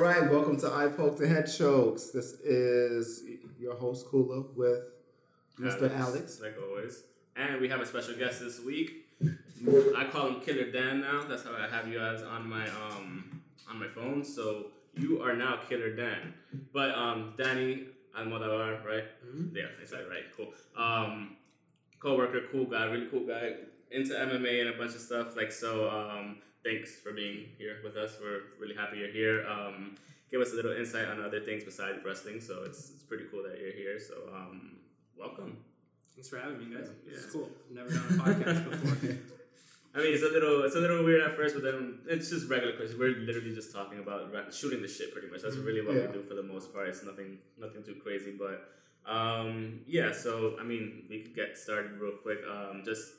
right, welcome to Eye Pokes and Head Chokes. This is your host Kula with Mr. Alex. like always. And we have a special guest this week. I call him Killer Dan now. That's how I have you guys on my um on my phone. So you are now Killer Dan. But um Danny Almodovar, right? Mm-hmm. Yeah, I said right. Cool. Um co-worker, cool guy, really cool guy, into MMA and a bunch of stuff. Like so um thanks for being here with us. We're really happy you're here. Um give us a little insight on other things besides wrestling. So it's it's pretty cool that you're here. So um welcome. Thanks for having me, guys. Yeah. It's cool. I've never done a podcast before. I mean, it's a little, it's a little weird at first, but then it's just regular because we're literally just talking about shooting the shit, pretty much. That's really what Yeah. we do for the most part. It's nothing, nothing too crazy, but um, yeah. So I mean, we could get started real quick. Um, just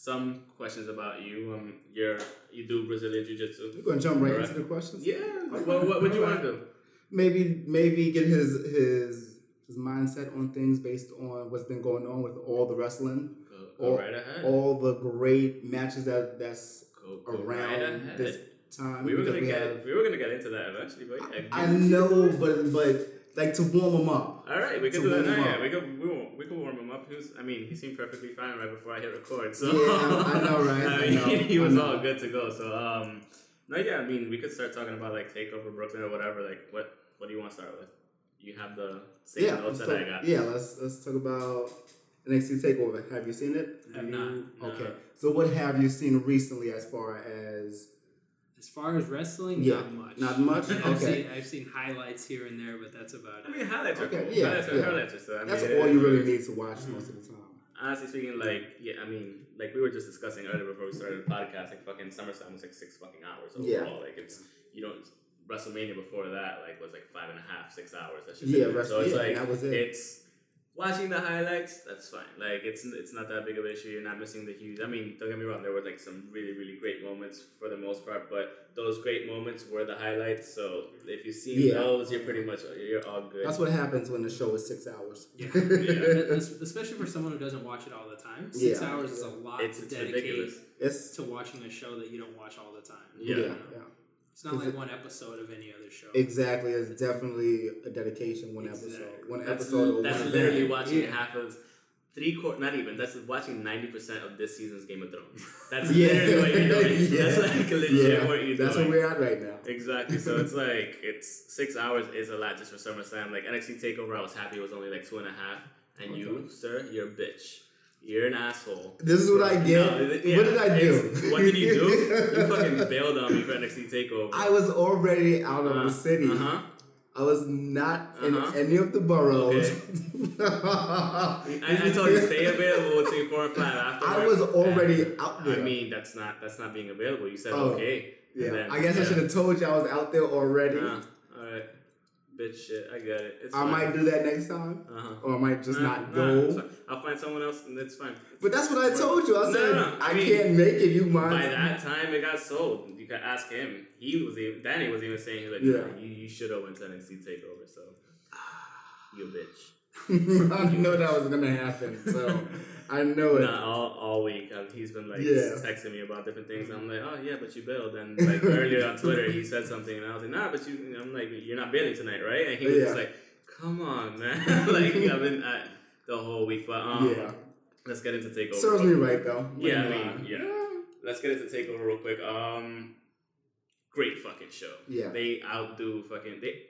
some questions about you. Um, you're you do Brazilian Jiu Jitsu. We're gonna jump right into the questions. Yeah. What, what would you want to do? Maybe maybe get his his his mindset on things based on what's been going on with all the wrestling, Go, go all, right ahead. all the great matches that that's go, around right this time. we were gonna get, have- we were gonna get into that eventually, but yeah. I know, but but like to warm them up. All right, we can do that now. Yeah, we could we, will- we could warm him up. He was, I mean, he seemed perfectly fine right before I hit record. So Yeah, I know, right? I I know, he was all good to go. So um, no, yeah, I mean, we could start talking about like Takeover Brooklyn or whatever. Like, what what do you want to start with? You have the same Yeah, notes that talk, I got. yeah. Let's let's talk about NXT Takeover. Have you seen it? Have not, no. Okay. So what have you seen recently as far as As far as wrestling, Yeah, not much. not much? I've Okay. seen I've seen highlights here and there, but that's about it. I mean, highlights are Okay, cool. yeah, highlights are, yeah. highlights are still. I that's it all is you really need to watch most of the time. Mm-hmm. Honestly speaking, like yeah, I mean, like we were just discussing earlier before we started the podcast, like fucking SummerSlam was like six fucking hours Yeah. overall. Like it's you know WrestleMania before that like was like five and a half, six hours. That shit. Yeah, didn't- rest- so it's yeah, like that was it. it's watching the highlights. That's fine. Like it's it's not that big of an issue. You're not missing the huge. I mean, don't get me wrong. There were like some really really great moments for the most part, but those great moments were the highlights. So if you've seen Yeah. those, you're pretty much you're all good. That's what happens when the show is six hours. Yeah. Yeah. Especially for someone who doesn't watch it all the time. Six Yeah. hours is a lot it's to it's dedicate ridiculous. To watching a show that you don't watch all the time. Yeah. yeah, yeah. It's not like it- one episode of any other show. Exactly. It's definitely a dedication. One Exactly. episode. One That's, episode. or that's one literally event. watching Yeah. half of three quarter, not even. That's watching ninety percent of this season's Game of Thrones. That's Yeah. literally what you're doing. Yeah. That's like legit Yeah. what you're That's doing. where we're at right now. Exactly. So it's like it's six hours is a lot just for SummerSlam. Like NXT Takeover, I was happy it was only like two and a half. And you, sir, you're a bitch. You're an asshole. This is what I get. No, th- what did I do? What did you do? You fucking bailed on me for NXT Takeover. I was already out of the city. Uh huh. I was not in Uh-huh. any of the boroughs. I, I told you stay available between four and five. After I was already And, out there. I mean, that's not that's not being available. You said Oh, okay. yeah. then- I guess I should have told you I was out there already. Uh, bitch. Shit, I get it. It's I fine. might do that next time, Uh-huh. or I might just not go. it's. I'll find someone else, and it's fine. But that's what I told you. I No, said no. I I, mean, can't make it. You By that time, it got sold. You could ask him. He was even Danny was even saying he like, Yeah. You, you should have went to NXT Takeover. So you bitch. I know that was gonna happen, so I know it. Not all, all week. uh, He's been like Yeah. texting me about different things. I'm like, oh yeah, but you bailed. And like earlier on Twitter, he said something, and I was like, nah, but you. I'm like, you're not bailing tonight, right? And he was just like, come on, man. like I've been at the whole week, but um, yeah, let's get into takeover. serves me right though. Yeah, I mean, lie. yeah. Let's get into takeover real quick. Um, great fucking show. Yeah. they outdo fucking they.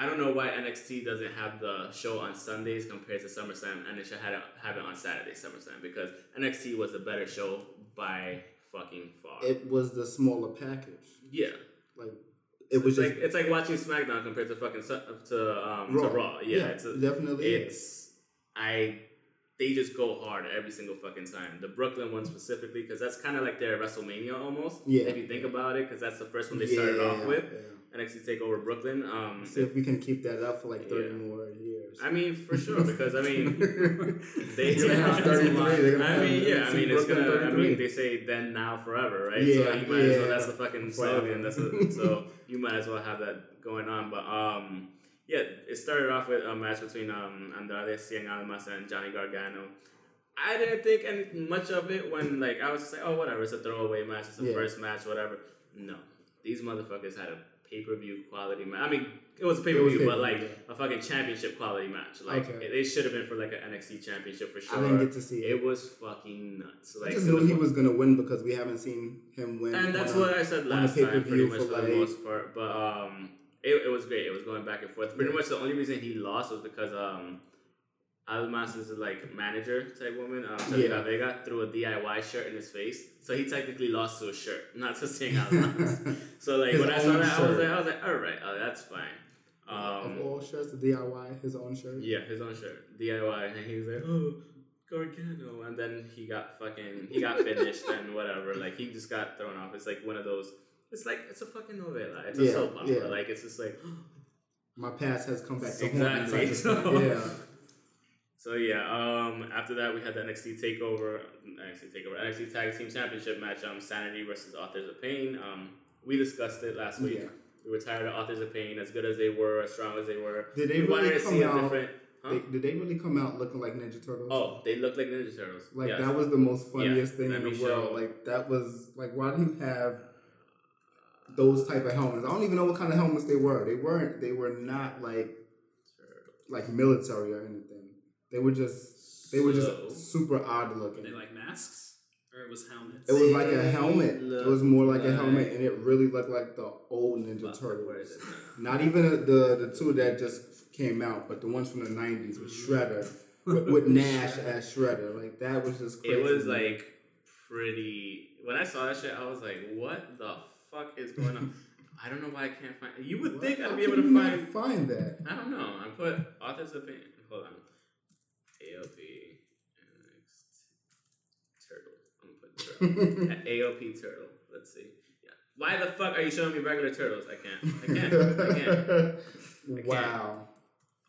I don't know why NXT doesn't have the show on Sundays compared to SummerSlam, and it should have it, have it on Saturday SummerSlam because NXT was a better show by fucking far. It was the smaller package. yeah, Like it was it's just like it's like watching SmackDown compared to fucking to um Raw. to Raw. Yeah, it's a, definitely. is. it's I they just go hard every single fucking time. The Brooklyn one specifically because that's kind of like their WrestleMania almost. Yeah. If you think about it, because that's the first one they started off with. Yeah, yeah. NXT Takeover Brooklyn. Um, See if we can keep that up for like thirty Yeah. more years. I mean, for sure, because I mean, they. They're have 33, they're I mean, yeah, I mean, it's Brooklyn gonna. I mean, they say then, now, forever, right? so Yeah, you might as well. That's the fucking slogan. That's a, so you might as well have that going on. But um, yeah, it started off with a match between um Andrade Cien Almas and Johnny Gargano. I didn't think any much of it when like I was just like, oh whatever, it's a throwaway match, it's a Yeah. first match, whatever. No, these motherfuckers had a pay per view quality match. I mean, it was a pay per view, but like a fucking championship quality match. Like Okay. it, it should have been for like an NXT championship for sure. I didn't get to see it. It was fucking nuts. I just knew he was gonna win because we haven't seen him win. and that's what I said last time, pretty pay-per-view much for, for the most part. But um, it, it was great. It was going back and forth. Pretty much the only reason he lost was because um, Almas is a like manager type woman. Um, Yeah. Vega threw a DIY shirt in his face, so he technically lost to a shirt, not to Cien Almas. so like His when I saw that, I was like, I was like, all right, oh, that's fine. Um, of all shirts, the DIY, his own shirt. yeah, his own shirt, DIY, and he was like, "Oh, Gargano," and then he got fucking, he got finished and whatever. Like he just got thrown off. It's like one of those. It's like it's a fucking novela. It's a Yeah, soap opera. yeah. Like it's just like My past has come back to Exactly. haunt me. of yeah. so. Yeah. Um. After that, we had the NXT Takeover, NXT Takeover, NXT Tag Team Championship match. Um. Sanity versus Authors of Pain. Um. We discussed it last week. Yeah. We were tired of Authors of Pain, as good as they were, as strong as they were. Did they we wanted really to come see a out? different. Huh? They, did they really come out looking like Ninja Turtles? oh, they look like Ninja Turtles. Like Yes. that was the most funniest Yeah, thing in the world. show- Like that was like why do you have those type of helmets? I don't even know what kind of helmets they were. They weren't. They were not like like military or anything. They were just they were So- just super odd Were looking. they like masks? Or it was helmets? It was like a helmet. It was more like a helmet, and it really looked like the old Ninja Fuck, Turtles. where is? Not even the the two that just came out, but the ones from the '90s with mm-hmm. Shredder, with, with Nash as Shredder. Like that was just crazy. It was like pretty. When I saw that shit, I was like, "What the fuck is going on?" I don't know why I can't find. You would What? think I'd be able to you find. find that. I don't know. I put authors of pain. Hold on. AOP next turtle. I'm gonna put turtle. AOP turtle. Let's see. Yeah. Why the fuck are you showing me regular turtles? I can't. I can't. I can't. can't. Wow.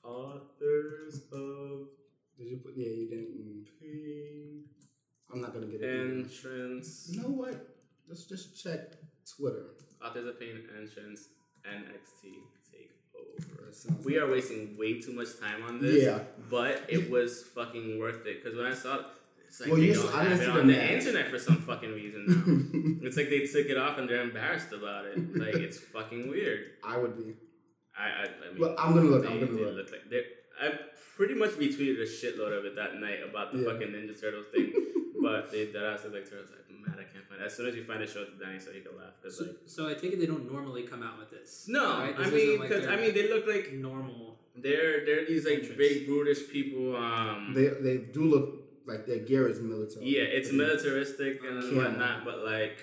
Authors of Did you put? Yeah, you didn't. pain. I'm not gonna get it. either. Entrance. You know what? Let's just check Twitter. Authors of Pain entrance NXT takeover. That sounds We are wasting way too much time on this. Yeah. But it was fucking worth it because when I saw it, it's like Well, they you don't have it on the match. internet for some fucking reason now. it's like they took it off and they're embarrassed about it. Like it's fucking weird. I would be. I I, I mean, Well, I'm gonna look. they, I'm gonna look. look like they. I pretty much retweeted a shitload of it that night about the Yeah. fucking Ninja Turtles thing. but they that ass like turtles. Like, man, I can't find it. As soon as you find it, show it to Danny so he can laugh. Cause So, like, so I take it they don't normally come out with this. no, right? This I mean, like because I mean, they look like normal. they're they're these like Entrance. big brutish people. Um, They they do look like their gear is military. yeah, it's They- militaristic and Camo. whatnot, but like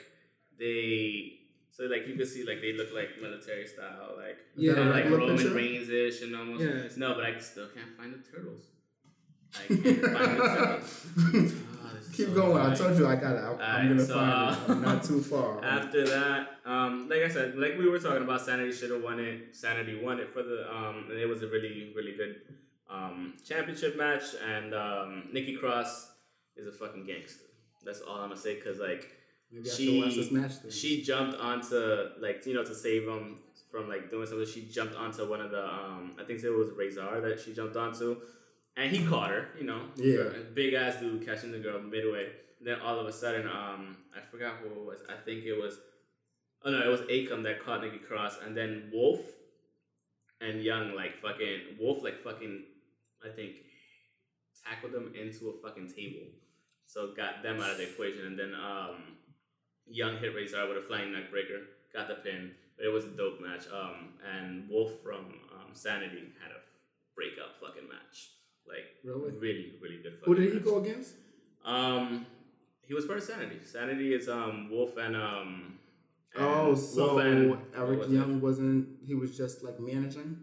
they. So like you can see like they look like military style, like Is that kinda like Roman picture? Reigns ish and almost. Yes. No, but I still can't find the turtles. I can't find the. Ah, Keep so going. I told you I got it. I'm, gonna so, find it. I'm uh, not too far. After that, um, like I said, like we were talking about, Sanity should have won it. Sanity won it for the, um, and it was a really, really good um, championship match. And um, Nikki Cross is a fucking gangster. That's all I'm gonna say. Cause like Maybe she- should watch this match she jumped onto like you know to save him from like doing something. She jumped onto one of the um, I think it was Rezar that she jumped onto, and he caught her. You know, Yeah. big ass dude catching the girl midway. Then all of a sudden, um, I forgot who it was. I think it was, oh no, it was Akam that caught Nikki Cross, and then Wolfe and Young like fucking Wolfe like fucking, I think, tackled them into a fucking table, so got them out of the equation, and then um, Young hit Rezar with a flying neck breaker, got the pin. But it was a dope match. Um, and Wolfe from um, Sanity had a breakout fucking match. Like Really? really, really good. Who did he match. go against? Um, he was part of Sanity. Sanity is um Wolfe and um. and Oh, Wolfe so and- Eric was it? Young wasn't. He was just like managing.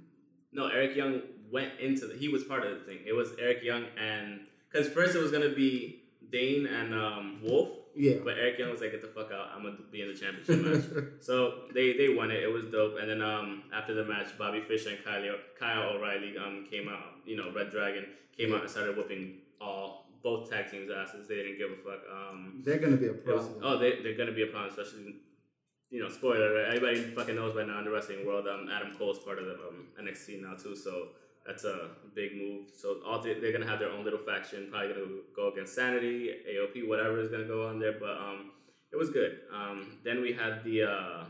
No, Eric Young went into the. He was part of the thing. It was Eric Young and because first it was gonna be Dain and um Wolfe, Yeah. but Eric Young was like, "Get the fuck out! I'm gonna be in the championship match." So they they won it. It was dope. And then um after the match, Bobby Fish and Kyle Kyle O'Reilly um came out. You know, Red Dragon came out and started whooping all both tag teams' asses. They didn't give a fuck. Um, They're gonna be a was, problem. oh, they they're gonna be a problem, especially. You know, spoiler. Right? Everybody fucking knows by now in the wrestling world. Um, Adam Cole's part of the um, NXT now too, so that's a big move. So all they, they're gonna have their own little faction. Probably gonna go against Sanity, AOP, whatever is gonna go on there. But um, it was good. Um, then we had the uh,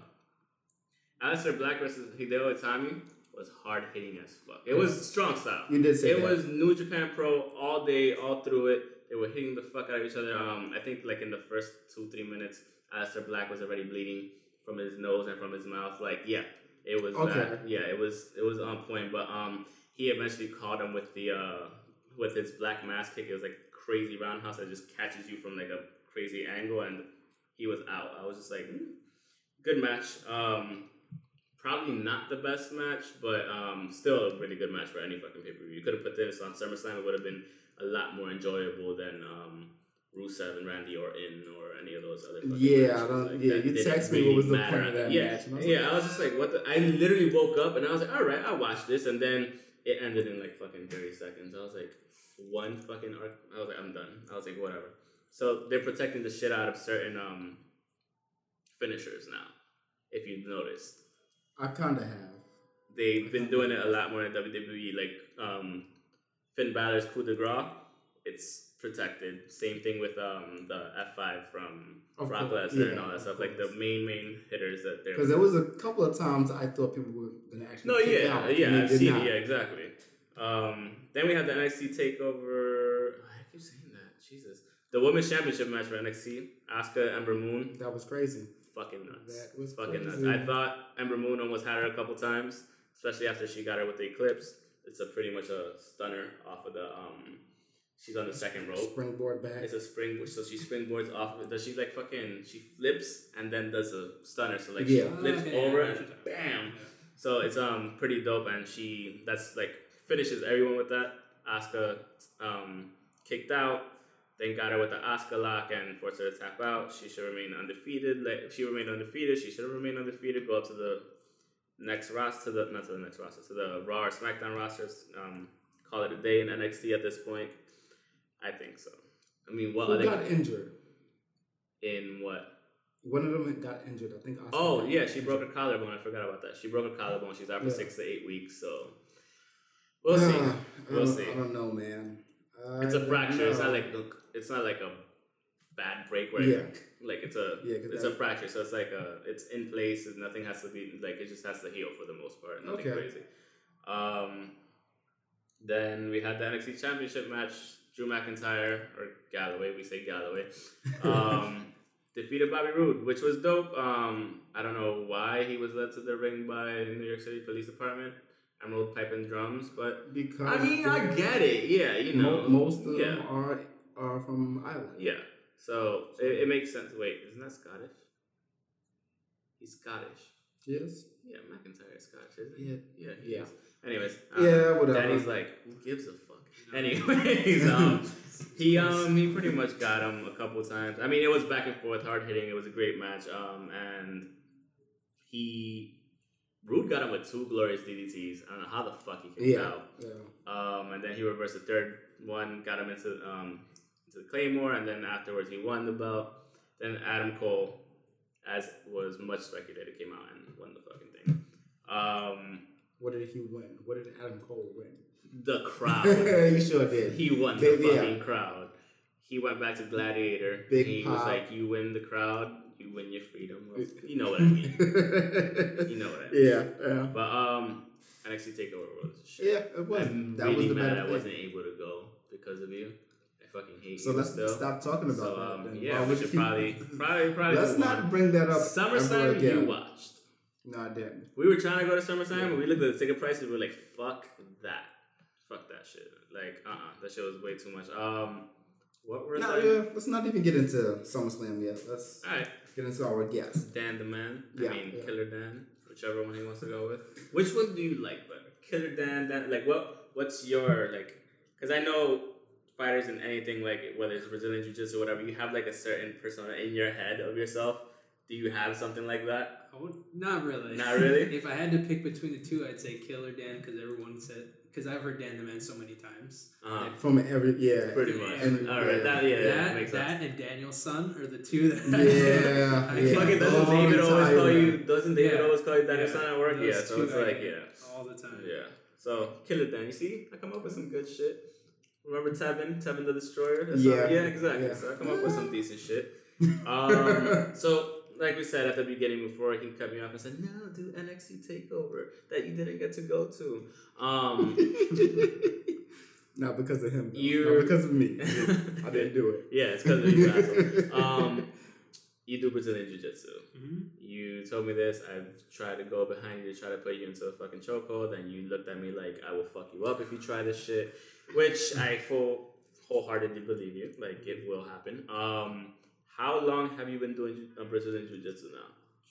Aleister Black versus Hideo Itami was hard hitting as fuck. It was strong style. You did say it that. was New Japan Pro all day, all through it. They were hitting the fuck out of each other. Um, I think like in the first two three minutes, Aleister Black was already bleeding from his nose and from his mouth. Like yeah, it was Okay. that. Yeah, it was it was on point. But um, he eventually caught him with the uh with his Black Mass kick. It was like crazy roundhouse that just catches you from like a crazy angle, and he was out. I was just like, hmm, good match. Um, probably not the best match, but um, still a really good match for any fucking pay per view. You could have put this on SummerSlam; it would have been a lot more enjoyable than um, Rusev and Randy Orton or any of those other. Yeah, I don't- Like, yeah, you text me what was the point of that yeah, match, I was yeah, like- I was just like, what the? I literally woke up and I was like, all right, I'll watch this, and then it ended in like fucking thirty seconds. I was like, one fucking arc. I was like, I'm done. I was like, whatever. So they're protecting the shit out of certain um finishers now. If you've noticed, I kind of have. they've been doing it a lot more in WWE. Like um, Finn Balor's coup de grace, it's protected. Same thing with um the F five from Of Brock Lesnar and all that stuff. Like the main main hitters that they're Because there was a couple of times I thought people were gonna actually. No, yeah, out, yeah, I've seen Yeah, exactly. Um, then we had the NXT takeover. I keep saying that. Jesus, the women's championship match for NXT. Asuka, Ember Moon, That was crazy. fucking nuts. That was fucking nuts. I thought Ember Moon almost had her a couple times, especially after she got her with the Eclipse. It's a pretty much a stunner off of the. Um, she's on the second rope. Springboard back. It's a spring, so she springboards off of it. Does she like fucking? She flips and then does a stunner. So like Yeah. she flips Oh, Okay, over yeah, and yeah. bam. So it's um pretty dope, and she that's like finishes everyone with that. Asuka um kicked out, then got her with the Asuka lock and forced her to tap out. She should remain undefeated. Like if she remained undefeated, she should have remained undefeated. Go up to the next roster, to the not to the next roster, to the Raw or SmackDown rosters. Um, call it a day in NXT at this point. I think so. I mean, what Who got injured? in what? One of them got injured. I think. Oh yeah, she injured. broke her collarbone. I forgot about that. She broke her collarbone. She's out for Yeah. six to eight weeks. So we'll see. We'll see. I don't know, man. It's a fracture. It's not know. like it's not like a bad break where Yeah. like it's a Yeah, it's a fracture. So it's like a it's in place. And nothing has to be like it just has to heal for the most part. Nothing Okay. crazy. Um, then we had the NXT Championship match. Drew McIntyre or Galloway, we say Galloway, um, defeated Bobby Roode, which was dope. Um, I don't know why he was led to the ring by the New York City Police Department, Emerald Pipe and Drums, but because I mean, I get it. Yeah, you know, most of yeah. them are are from Ireland. Yeah. So it, it makes sense. Wait, isn't that Scottish? He's Scottish. Yes. Yeah, McIntyre is Scottish, isn't Yeah. he? Yeah. he Yeah. is. Anyways. uh, Yeah, whatever. Daddy's like, who gives a fuck? Anyways, um, he um he pretty much got him a couple times. I mean, it was back and forth, hard hitting. It was a great match. Um, and he Roode got him with two glorious DDTs. I don't know how the fuck he came Yeah. out. Yeah. Um, and then he reversed the third one, got him into um, into the Claymore, and then afterwards he won the belt. Then Adam Cole, as was much speculated, came out and won the fucking thing. Um, What did he win? What did Adam Cole win? the crowd. he sure did. he won the Big- yeah. fucking crowd. He went back to Gladiator. Big he was like, "You win the crowd, you win your freedom." You know what I mean. You know what I mean. yeah, yeah, But um, NXT Takeover was shit. yeah. It was. I'm that really was the mad I wasn't able to go because of you. Fucking hate So you let's still. stop talking about so, that. um, then. yeah, Why we should probably, probably, probably. Let's not on. bring that up. ever SummerSlam again. you watched. No, I didn't. We were trying to go to SummerSlam, and we looked at the ticket prices. We were like, "Fuck that, fuck that shit." Like, uh, uh that shit was way too much. Um, what were No, yeah, let's not even get into SummerSlam yet. Let's All right, get into our guests. Dan the Man. Yeah, I mean, yeah. Killer Dan, whichever one he wants to go with. Which one do you like better, Killer Dan? Dan, like, what? What's your like? Because I know fighters in anything like whether it's Brazilian Jiu Jitsu or whatever, you have like a certain persona in your head of yourself. Do you have something like that? I would- not really. Not really? if I had to pick between the two, I'd say Killer Dan because everyone said because I've heard Dan the Man so many times. Uh, From every yeah, pretty Yeah, much. and- All right, that yeah, that, that makes sense. and Daniel's son are the two that yeah, I yeah. fucking Fucking doesn't Long David always call you? Doesn't David Yeah. always call you Daniel Yeah. Son at work? Those Yeah, so it's like yeah, all the time. yeah. So Killer Dan, you see, I come up with some good shit. Remember Tevin, Tevin the Destroyer? That's Yeah. yeah, exactly. Yeah. So I come up with some decent shit. Um, so like we said at the beginning before he cut me off and said, "No, do NXT Takeover that you didn't get to go to." Um, Not because of him. You're- Not because of me. I didn't do it. yeah, it's because of you. asshole. Um, you do Brazilian Jiu Jitsu. Mhm. You told me this. I've tried to go behind you to try to put you into a fucking chokehold, and you looked at me like I will fuck you up if you try this shit, which I full wholeheartedly believe you. Like it will happen. Um, how long have you been doing Jiu- uh, Brazilian Jiu Jitsu now?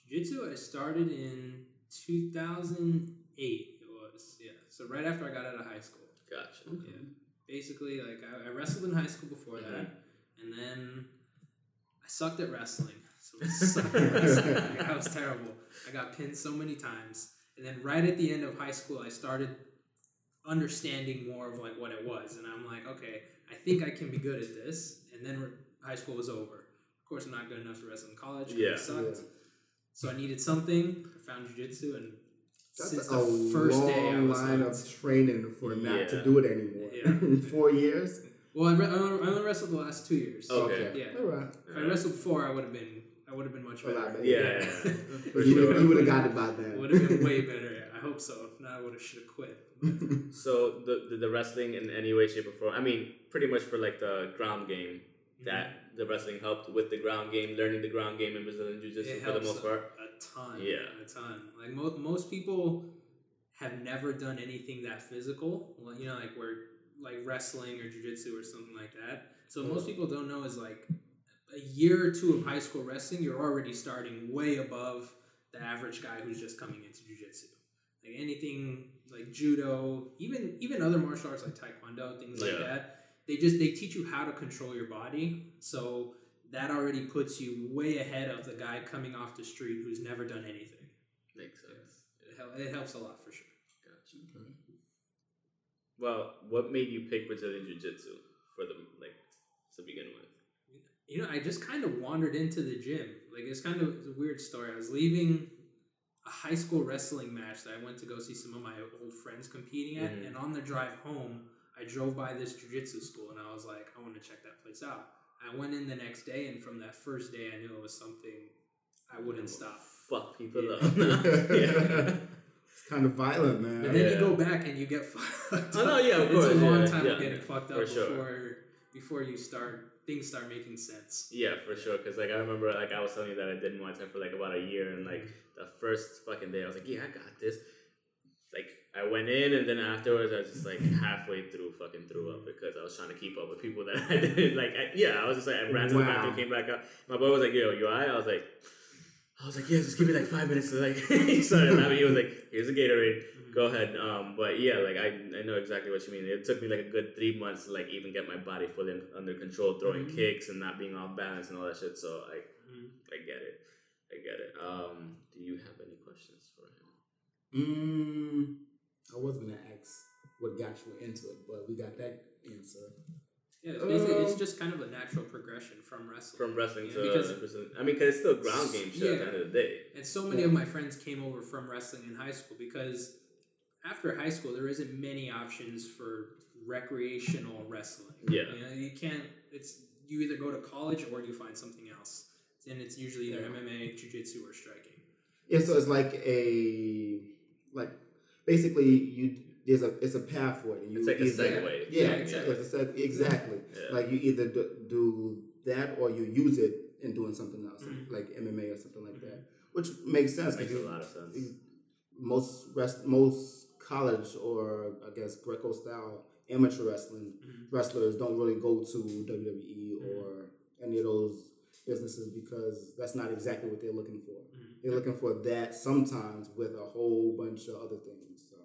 Jiu-Jitsu I started in 2008 it was. Yeah. So right after I got out of high school. Gotcha. Yeah. Basically like I, I wrestled in high school before Mhm. that and then I sucked at wrestling. So I sucked at wrestling. I was terrible. I got pinned so many times. And then right at the end of high school I started understanding more of like what it was and I'm like, okay, I think I can be good at this. And then re- high school was over. Of course, I'm not good enough to wrestle in college. I Yeah. sucked. Yeah. So I needed something. I found jujitsu, and That's since a the first long day I was line hooked. of training for not to do it anymore. Yeah. Four years. Well, I, re- I only wrestled the last two years. Okay. Yeah. All right. If I wrestled four, I would have been I would have been much better. better. Yeah, yeah, yeah. You sure. would you would have got it by then. would have been way better. I hope so. If not, I would have should have quit. So the, the the wrestling in any way, shape, or form. I mean, pretty much for like the ground game. That mm-hmm. the wrestling helped with the ground game, learning the ground game in Brazilian Jiu Jitsu for the most part. a ton. Yeah. a ton. Like most most people have never done anything that physical. Well, you know, like where like wrestling or Jiu Jitsu or something like that. So mm-hmm. most people don't know is like a year or two of high school wrestling, you're already starting way above the average guy who's just coming into jujitsu. Like anything like judo, even even other martial arts like taekwondo, things like Yeah. that. They just they teach you how to control your body. So that already puts you way ahead of the guy coming off the street who's never done anything. Makes sense. It, it helps a lot for sure. Gotcha. Mm-hmm. Well, what made you pick Brazilian Jiu Jitsu for the like to begin with? You know, I just kind of wandered into the gym. Like it's kind of a weird story. I was leaving a high school wrestling match that I went to go see some of my old friends competing at, Mhm. and on the drive home, I drove by this jujitsu school, and I was like, I want to check that place out. I went in the next day, and from that first day, I knew it was something I wouldn't stop. Fuck people Yeah. up. yeah. It's kind of violent, man. But then Yeah. you go back and you get fucked. Up. Oh, no, yeah, of course. it's a long yeah, time yeah, of getting fucked up for sure. before before you start things start making sense. Yeah, for sure. Cause like I remember, like I was telling you that I did Muay Thai for like about a year, and like the first fucking day, I was like, yeah, I got this. Like I went in, and then afterwards, I was just like halfway through, fucking threw up because I was trying to keep up with people that I didn't like. I, yeah, I was just like, I ran to the bathroom, came back up. My boy was like, yo, you alright? I was like. I was like, yeah, just give me like five minutes to like. he started laughing. He was like, "Here's a Gatorade. Go ahead." Um, but yeah, like I, I know exactly what you mean. It took me like a good three months to like even get my body fully un- under control, throwing Mhm. kicks and not being off balance and all that shit. So I, Mhm. I get it. I get it. Um, do you have any questions for him? Mm, I was gonna ask what got you into it, but we got that answer. Yeah, it's basically it's Um, just kind of a natural progression from wrestling. From wrestling Yeah, to because- I mean, because it's still ground game shit at the end of the day. And so many Yeah. of my friends came over from wrestling in high school because after high school there isn't many options for recreational wrestling. Yeah. You know, you can't it's you either go to college or you find something else. And it's usually either Yeah. MMA, jiu-jitsu or striking. Yeah, so it's like a like basically you there's a it's a path for it. You It's like a either- segue. Yeah, Yeah, exactly. It's a seg- exactly. Yeah. Like you either do, do that or you use it in doing something else, Mhm. like MMA or something like Mhm. that, which makes sense. 'cause Makes a lot of sense. you- most rest most college or I guess Greco style amateur wrestling Mhm. wrestlers don't really go to WWE Mm-hmm. or any of those businesses because that's not exactly what they're looking for. Mhm. They're looking for that sometimes with a whole bunch of other things. So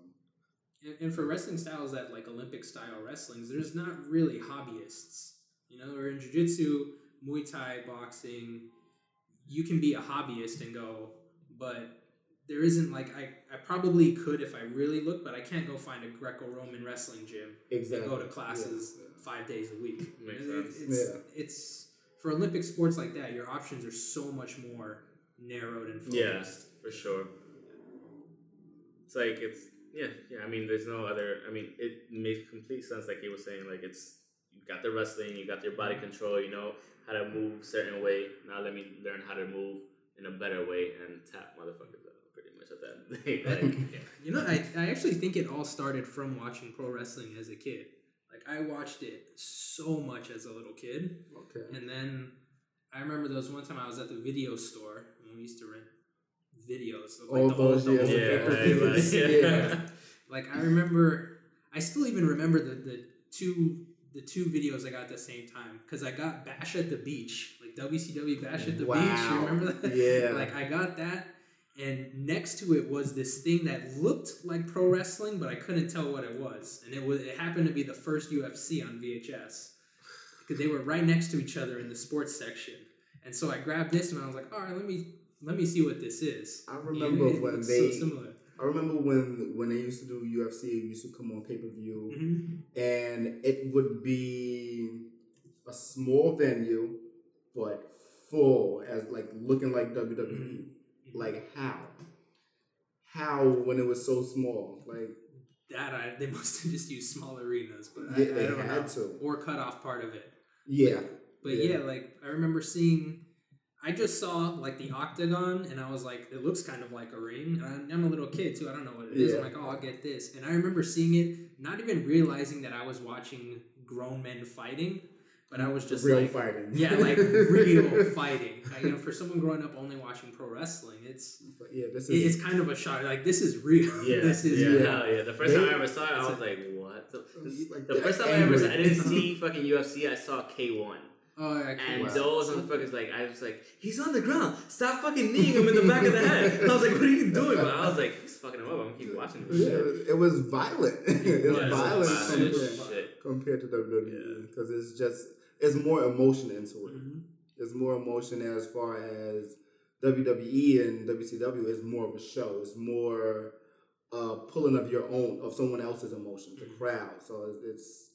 And, and for wrestling styles that like Olympic style wrestlings, there's not really hobbyists. You know, or in jiu-jitsu, Muay Thai, boxing, you can be a hobbyist and go, but there isn't like I, I probably could if I really look, but I can't go find a Greco-Roman wrestling gym and go to classes Yeah. five days a week. Makes It- sense. It's, Yeah. it's for Olympic sports like that, your options are so much more narrowed and focused. Yeah, for sure. It's like it's yeah, yeah. I mean, there's no other. I mean, it makes complete sense. Like he was saying, like it's you got the wrestling, you got your body mm-hmm. control, you know how to move certain way. Now let me learn how to move in a better way and tap motherfuckers out pretty much at the end of the day. Like, You know, I, I actually think it all started from watching pro wrestling as a kid. Like I watched it so much as a little kid, Okay. and then I remember there was one time I was at the video store when we used to rent videos. Of, like, All the old- those the years old yeah, paper right, yeah. Like I remember, I still even remember the the two the two videos I got at the same time because I got Bash at the Beach, like WCW Bash at the Beach. You Wow. remember that? Yeah. like I got that, and next to it was this thing that looked like pro wrestling, but I couldn't tell what it was, and it was it happened to be the first UFC on VHS because they were right next to each other in the sports section, and so I grabbed this and I was like, all right, let me let me see what this is. I And remember it when they. so similar. I remember when when they used to do UFC, it used to come on pay per view, Mhm. and it would be a small venue, but full as like looking like WWE. Mm-hmm. Like how? How when it was so small? Like That I they must have just used small arenas, but I, Yeah, I they don't had know. to. or cut off part of it. yeah, But Yeah. yeah. like I remember seeing. I just saw like the octagon, and I was like, it looks kind of like a ring. And I'm a little kid too; I don't know what it is. Yeah. I'm like, oh, I'll get this. And I remember seeing it, not even realizing that I was watching grown men fighting, but I was just real like, fighting. yeah, like real fighting. You know, for someone growing up only watching pro wrestling, it's But yeah, this it- is it's kind of a shock. Like this is real. Yeah, this is yeah, real. hell yeah. The first They- time I ever saw it, I was a- like, what? The, oh, like the first time I ever saw, I didn't see fucking UFC. I saw K1. Oh, yeah, cool. And Wow. those motherfuckers, like, I was like, he's on the ground. Stop fucking kneeing him in the back of the head. I was like, what are you doing? But I was like, he's fucking him up. I'm gonna keep watching this shit. It was violent. it was Yeah, it's violent violent compared, shit. compared to WWE because it's just it's more emotion into it. Mhm. There's more emotion as far as WWE and WCW is more of a show. It's more uh, pulling of your own of someone else's emotions, the crowd. So it's, it's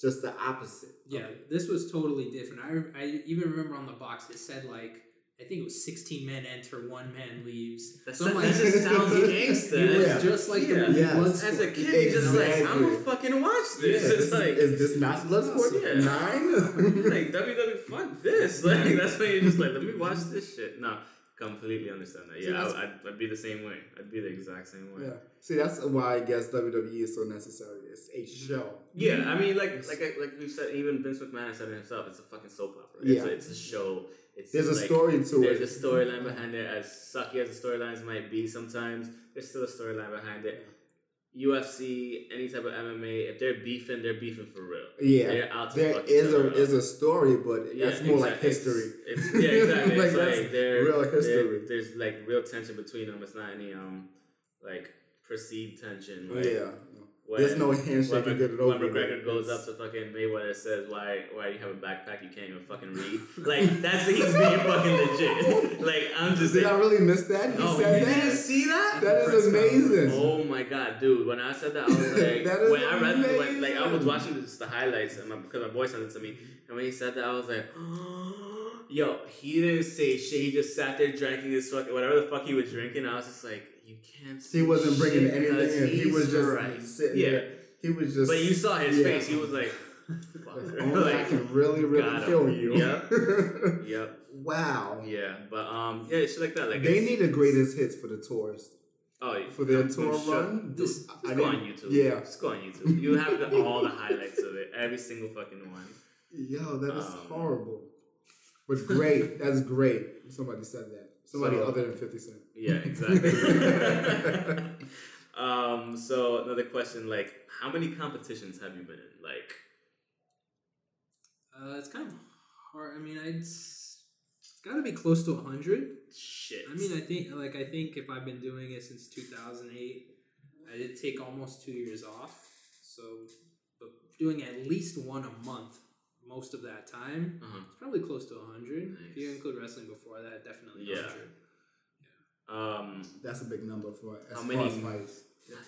just the opposite. Yeah, this was totally different. I, I even remember on the box it said like I think it was sixteen men enter, one man leaves. That, So I'm that like, just sounds gangsta. It was Yeah. just like Yeah. the movie Yes. Bloodsport. As a kid, you're just like, I'm Exactly. gonna fucking watch this. Yeah, it's like, is this not Bloodsport? Oh, yeah. Nine? like WWE, fuck this. Like that's why you're just like, let me watch this shit. No, completely understand that. Yeah, that's- I, I'd, I'd be the same way. I'd be the exact same way. yeah. See, that's why I guess WWE is so necessary. It's a mm-hmm. show. Yeah, I mean, like, like, like we said, even Vince McMahon said it himself. It's a fucking soap opera. Yeah. It's, a, it's a show. It's There's a like, story to There's it. There's a storyline behind it. As sucky as the storylines might be, sometimes there's still a storyline behind it. UFC, any type of MMA, if they're beefing, they're beefing for real. Yeah. They're out There is a is a story, but that's more like history. It's, it's- yeah, exactly. Like, it's like real history. there's like real tension between them. It's not any um like perceived tension. Like, yeah. When- There's no handshake when, and get it when over. McGregor with. goes up to fucking Mayweather says, "Why, why do you have a backpack? You can't even fucking read." Like that's he's being fucking legit. Like I'm just. Did I really miss that? He oh, said you didn't see that? That is amazing. Oh my god, dude! When I said that, I was like, That is when I read, when, like I was watching just the highlights, and my, because my boy sent it to me, and when he said that, I was like, yo, he didn't say shit. He just sat there drinking his fucking whatever the fuck he was drinking. I was just like, you can't. He wasn't bringing anything in. He was just right. sitting Yeah. there. He was just. But you saw his yeah. face. He was like, fuck. Only I can really, really got him. you. Yep. yep. wow. Yeah, but um, yeah, it's like that. Like They need the greatest hits for the tours. oh yeah, For their I'm tour sure. run. Just, just I go on YouTube. Yeah. just go on YouTube. You have the, all the highlights of it, every single fucking one. Yo, that is Um, horrible. But great. That's great. Somebody said that. Somebody So- other than 50 Cent. Yeah, exactly. um, so another question, like, how many competitions have you been in? Like, Uh, it's kind of hard. I mean, I'd, it's got to be close to hundred. shit. I mean, I think like I think if I've been doing it since two thousand eight, I did take almost two years off. So, but doing at least one a month most of that time, uh-huh. it's probably close to hundred. If you include wrestling before that, definitely Yeah. hundred. um, That's a big number for as How far many- as fights.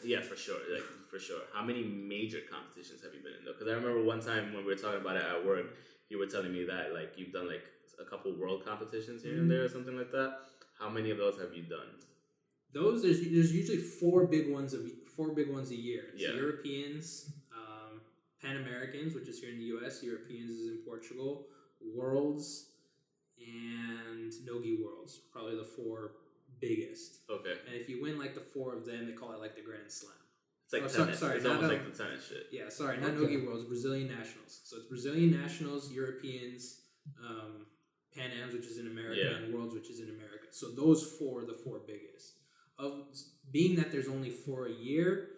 yeah, for sure, like for sure. How many major competitions have you been in though? Because I remember one time when we were talking about it at work, you were telling me that like you've done like a couple world competitions here and there or something like that. How many of those have you done? Those there's there's usually four big ones of four big ones a year. It's Yeah. Europeans, Pan Americans, which is here in the U.S. Europeans is in Portugal. Worlds and Nogi Worlds, probably the four biggest. Okay. And if you win like the four of them, they call it like the Grand Slam. It's like Oh, tennis. sorry, it's not almost a- like the tennis shit. Yeah, sorry, not Okay. Nogi Worlds, Brazilian Nationals. So it's Brazilian Nationals, Europeans, um, Pan Am's, which is in America, Yeah. and Worlds, which is in America. So those four are the four biggest. Of being that there's only four a year,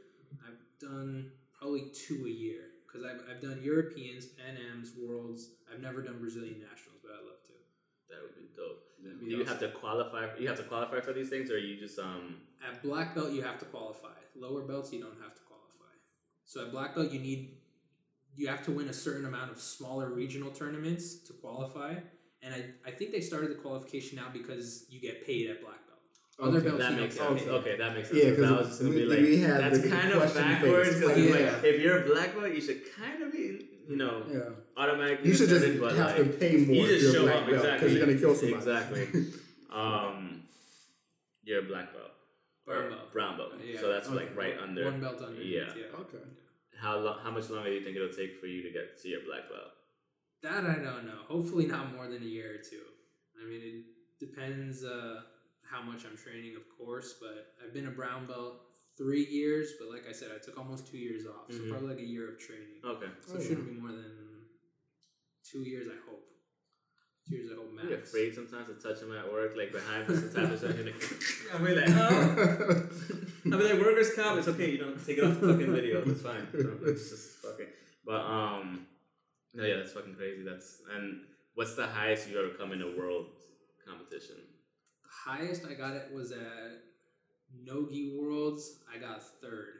I've done probably two a year because I've, I've done Europeans, NMs, Worlds. I've never done Brazilian Nationals, but I'd love to. That would be dope. That'd Do be you awesome. have to qualify? You have to qualify for these things, or you just um? At black belt, you have to qualify. Lower belts, you don't have to qualify. So at black belt, you need you have to win a certain amount of smaller regional tournaments to qualify. And I, I think they started the qualification now because you get paid at black belt. Other Okay. belts That you makes sense. get paid. Okay, that makes sense. Yeah, 'cause 'cause I was just gonna we- be like, we had that's the kind of backwards. Because Yeah. like, if you're a black belt, you should kind of be, you know, Yeah. automatically. You should just but, have like, to pay more you just show up belt exactly. because you're gonna kill somebody. Exactly. Um, you're a black belt or Brown belt. brown belt. Yeah. So that's like right under. One belt under. Yeah. yeah. okay. How long? How much longer do you think it'll take for you to get to your black belt? That I don't know. Hopefully not more than a year or two. I mean, it depends uh, how much I'm training, of course. But I've been a brown belt three years. But like I said, I took almost two years off, so Mhm. probably like a year of training. Okay. So Oh, it yeah. shouldn't be more than two years, I hope. Two years, I hope, max. Are you afraid sometimes to touch them at work, like behind the type of stuff? You're like, I'm really like, oh. I mean, like workers' comp. It's okay. You don't take it off the fucking video. It's fine. It's just fucking. But um, no, yeah, that's fucking crazy. That's and what's the highest you ever come in a world competition? The highest I got it was at Nogi Worlds. I got third.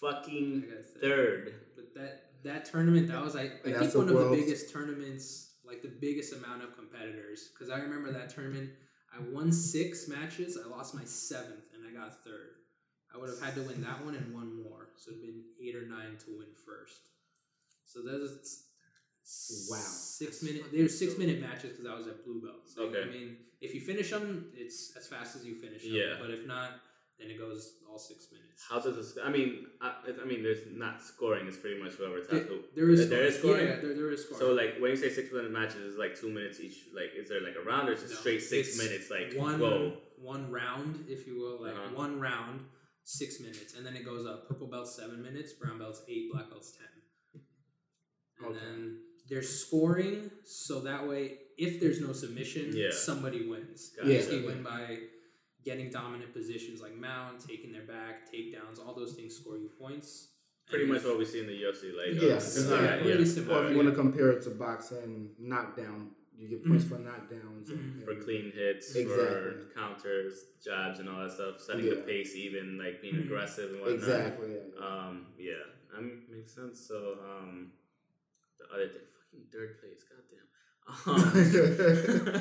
Fucking got third. third. But that that tournament, that was I, I think the one of the biggest tournaments, like the biggest amount of competitors. Because I remember that tournament, I won six matches. I lost my seventh, and I got third. I would have had to win that one and one more, so it'd been eight or nine to win first. So there's Wow. six minute. There's six minute matches because I was at blue belt. So Okay. I mean, if you finish them, it's as fast as you finish them. Yeah. But if not, then it goes all six minutes. How does this? I mean, I, I mean, there's not scoring. It's pretty much whoever There, taps who. there is There is scoring. scoring? Yeah, there, there is scoring. So like when you say six minute matches, it's like two minutes each. Like, is there like a round or is it No, straight six it's minutes? Like, one whoa. one round, if you will, like Uh-huh. one round, six minutes, and then it goes up. Purple belt seven minutes, brown belt's eight, black belt's ten. And Okay. then there's scoring, so that way, if there's no submission, Yeah. somebody wins. Gotcha. Usually win by getting dominant positions like mount, taking their back, takedowns, all those things score you points. Pretty And much if- what we see in the UFC. Like, Yeah, uh, exactly. Yeah, really yeah. similar. Or if Alright. you want to compare it to boxing, knockdown, you get points for knockdowns. and- Mhm. for clean hits, for counters, jabs, and all that stuff. Setting the pace, even like being Mhm. aggressive and whatnot. Exactly. Yeah. Um, yeah, that makes sense. So, um, the other thing, fucking third place, goddamn.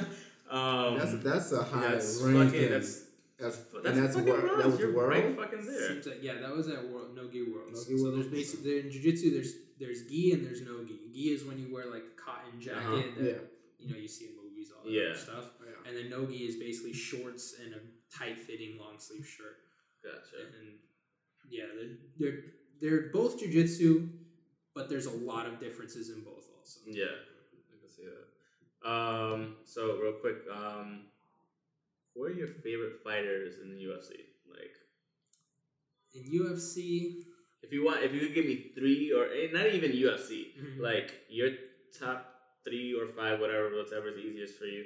Um, um, that's that's a high that's ranking. fucking that's that's, that's, and that's fucking wor- world. that was You're world. right fucking there. Seems like yeah, that was at World Nogi Worlds. Nogi so Worlds. there's basically there in jiu-jitsu there's there's gi and there's no gi. Gi is when you wear like a cotton jacket Uh-huh. that Yeah. you know you see in movies all that Yeah. stuff. Yeah. And then no gi is basically shorts and a tight fitting long sleeve shirt. Gotcha. And yeah, they're they're they're both jiu-jitsu, but there's a lot of differences in both also. Yeah, I can see that. Um, so real quick, um, who are your favorite fighters in the UFC? Like, In UFC, if you want, if you could give me three or eh, not even UFC, Mhm. like your top three or five, whatever, whatever is easiest for you.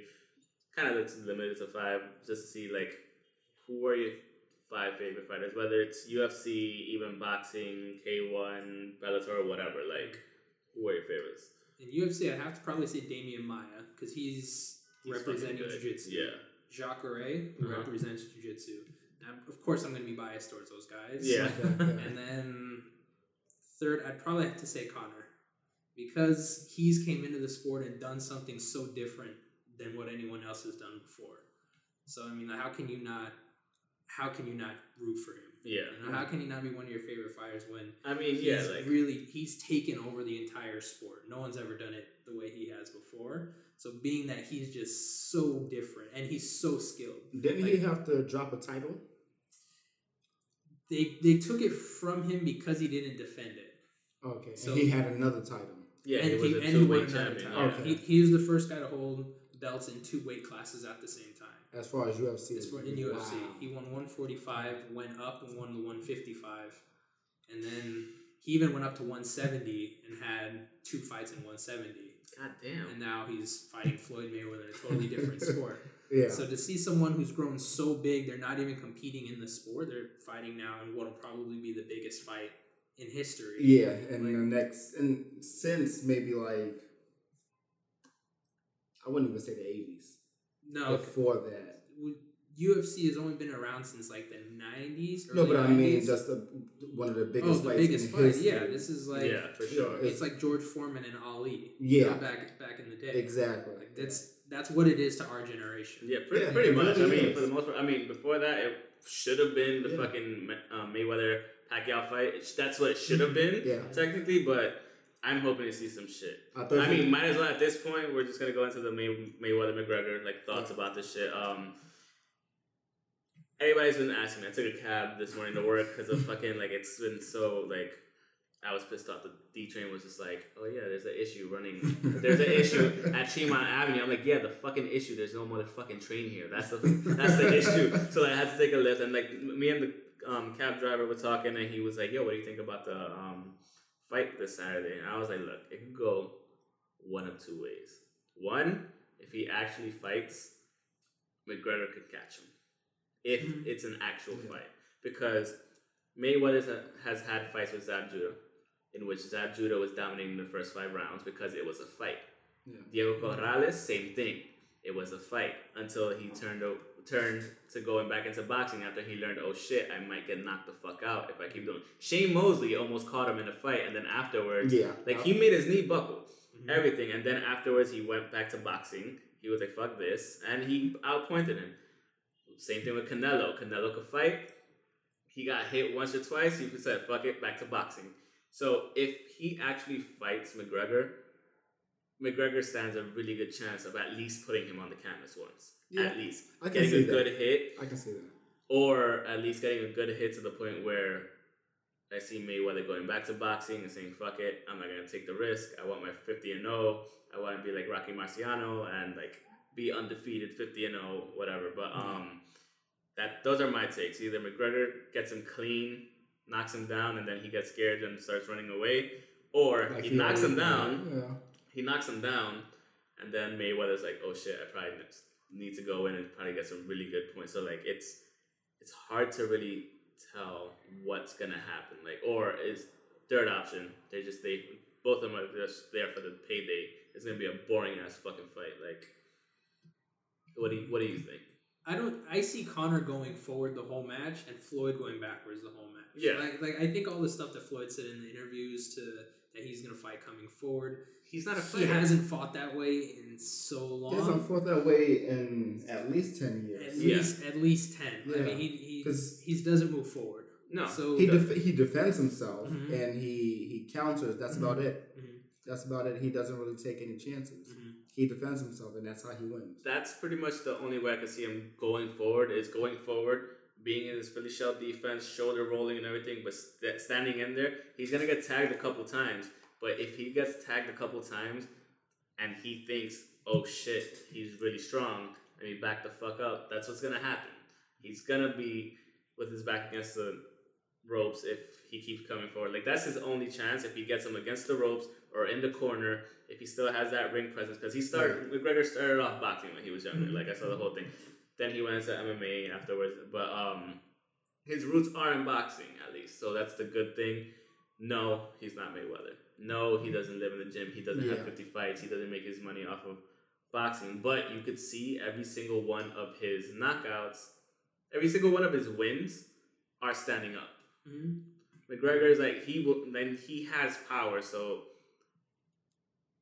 Kind of looks limited to five, just to see like who are your five favorite fighters, whether it's UFC, even boxing, K one, Bellator, whatever. Like, who are your favorites? In UFC, I'd have to probably say Demian Maia because he's, He's representing fucking jiu-jitsu. Yeah. Jacaré, who Uh-huh. represents jiu-jitsu. Now, of course, I'm going to be biased towards those guys. Yeah. And then third, I'd probably have to say Conor because he's came into the sport and done something so different than what anyone else has done before. So I mean, how can you not? How can you not root for him? Yeah. You know, how can he not be one of your favorite fighters when I mean, he's yeah, like really he's taken over the entire sport. No one's ever done it the way he has before. So being that he's just so different and he's so skilled, Didn't he have to drop a title? they they took it from him because he didn't defend it. Okay, So- and he had another title. yeah, and he was he, a two won weight champion. title. Yeah. Okay. He, he was the first guy to hold belts in two weight classes at the same time. As far as UFC, As for in UFC, he won 145, went up and won the 155, and then he even went up to 170 and had two fights in 170. God damn. And now he's fighting Floyd Mayweather in a totally different sport. yeah, So to see someone who's grown so big, they're not even competing in the sport. They're fighting now in what'll probably be the biggest fight in history. yeah, and Like- the next and since maybe like I wouldn't even say the eighties. No, Before that, w- UFC has only been around since like the 90s. no, early but I mean 90s. just the, one of the oh, biggest the fights biggest in fight. history. Yeah, this is like yeah, for sure. it's- it's like George Foreman and Ali. Yeah. back back in the day. exactly. Like that's that's what it is to our generation. Yeah, pretty, Yeah, pretty much. really I mean, is. for the most part, I mean, before that, it should have been the Yeah. fucking um, Mayweather Pacquiao fight. It- That's what it should have been, Yeah. technically. But I'm hoping to see some shit. I, I mean, might as well at this point. We're just gonna go into the May- Mayweather McGregor like thoughts about this shit. Um, everybody's been asking me. I took a cab this morning to work because of fucking like it's been so like. I was pissed off. The D train was just like, oh yeah, there's an issue running. There's an issue at Tremont Avenue. I'm like, yeah, the fucking issue. There's no motherfucking train here. That's the that's the issue. So like, I had to take a Lyft, and like me and the um, cab driver were talking, and he was like, yo, what do you think about the um, fight this Saturday? And I was like, look, it could go one of two ways. One, if he actually fights, McGregor could catch him. If Mhm. it's an actual Yeah. fight, because Mayweather has had fights with Zab Judah, in which Zab Judah was dominating the first five rounds because it was a fight. Yeah. Diego Corrales, same thing. It was a fight until he turned o- turned to going back into boxing after he learned, oh shit, I might get knocked the fuck out if I keep doing. Shane Mosley almost caught him in a fight, and then afterwards, yeah, like he made his knee buckle, Mhm. everything, and then afterwards he went back to boxing. He was like, fuck this, and he outpointed him. Same thing with Canelo. Canelo could fight. He got hit once or twice. He said, fuck it, back to boxing. So if he actually fights McGregor, McGregor stands a really good chance of at least putting him on the canvas once. Yeah, At least. I can Getting see a good hit, I can see that. or at least getting a good hit to the point where I see Mayweather going back to boxing and saying, fuck it, I'm not going to take the risk. I want my 50 and 0. I want to be like Rocky Marciano and like be undefeated 50 and 0, whatever. But um, that those are my takes. Either McGregor gets him clean, knocks him down, and then he gets scared and starts running away, or Like he knocks him down. Yeah. he knocks him down, and then Mayweather's like, "Oh shit, I probably need to go in and probably get some really good points." So like, it's it's hard to really tell what's gonna happen. Like, or is third option? They just they both of them are just there for the payday. It's gonna be a boring ass fucking fight. Like, what do you what do you think? I don't. I see Conor going forward the whole match and Floyd going backwards the whole match. Yeah. Like, like I think all the stuff that Floyd said in the interviews to that he's gonna fight coming forward. He's not a fighter. He hasn't fought that way in so long. He hasn't fought that way in at least ten At years. Yeah. least at least ten. I mean, he he 'Cause- he doesn't move forward. No. So He def- he defends himself Mhm. and he he counters. That's about it. Mhm. That's about it. He doesn't really take any chances. Mhm. He defends himself, and that's how he wins. that's pretty much the only way I can see him going forward is going forward, being in his Philly shell defense, shoulder rolling and everything, but st- standing in there. He's gonna get tagged a couple times, but if he gets tagged a couple times and he thinks, "Oh shit, he's really strong," and he back the fuck up, that's what's gonna happen. He's gonna be with his back against the ropes if he keeps coming forward. Like that's his only chance if he gets him against the ropes or in the corner. If he still has that ring presence, because he started McGregor started off boxing when he was younger. Like I saw the whole thing. Then he went into MMA afterwards, but um, his roots are in boxing at least, so that's the good thing. No, he's not Mayweather. No, he doesn't live in the gym. He doesn't Yeah. have fifty fights. He doesn't make his money off of boxing. But you could see every single one of his knockouts, every single one of his wins are standing up. Mhm. McGregor is like he will, then he has power. So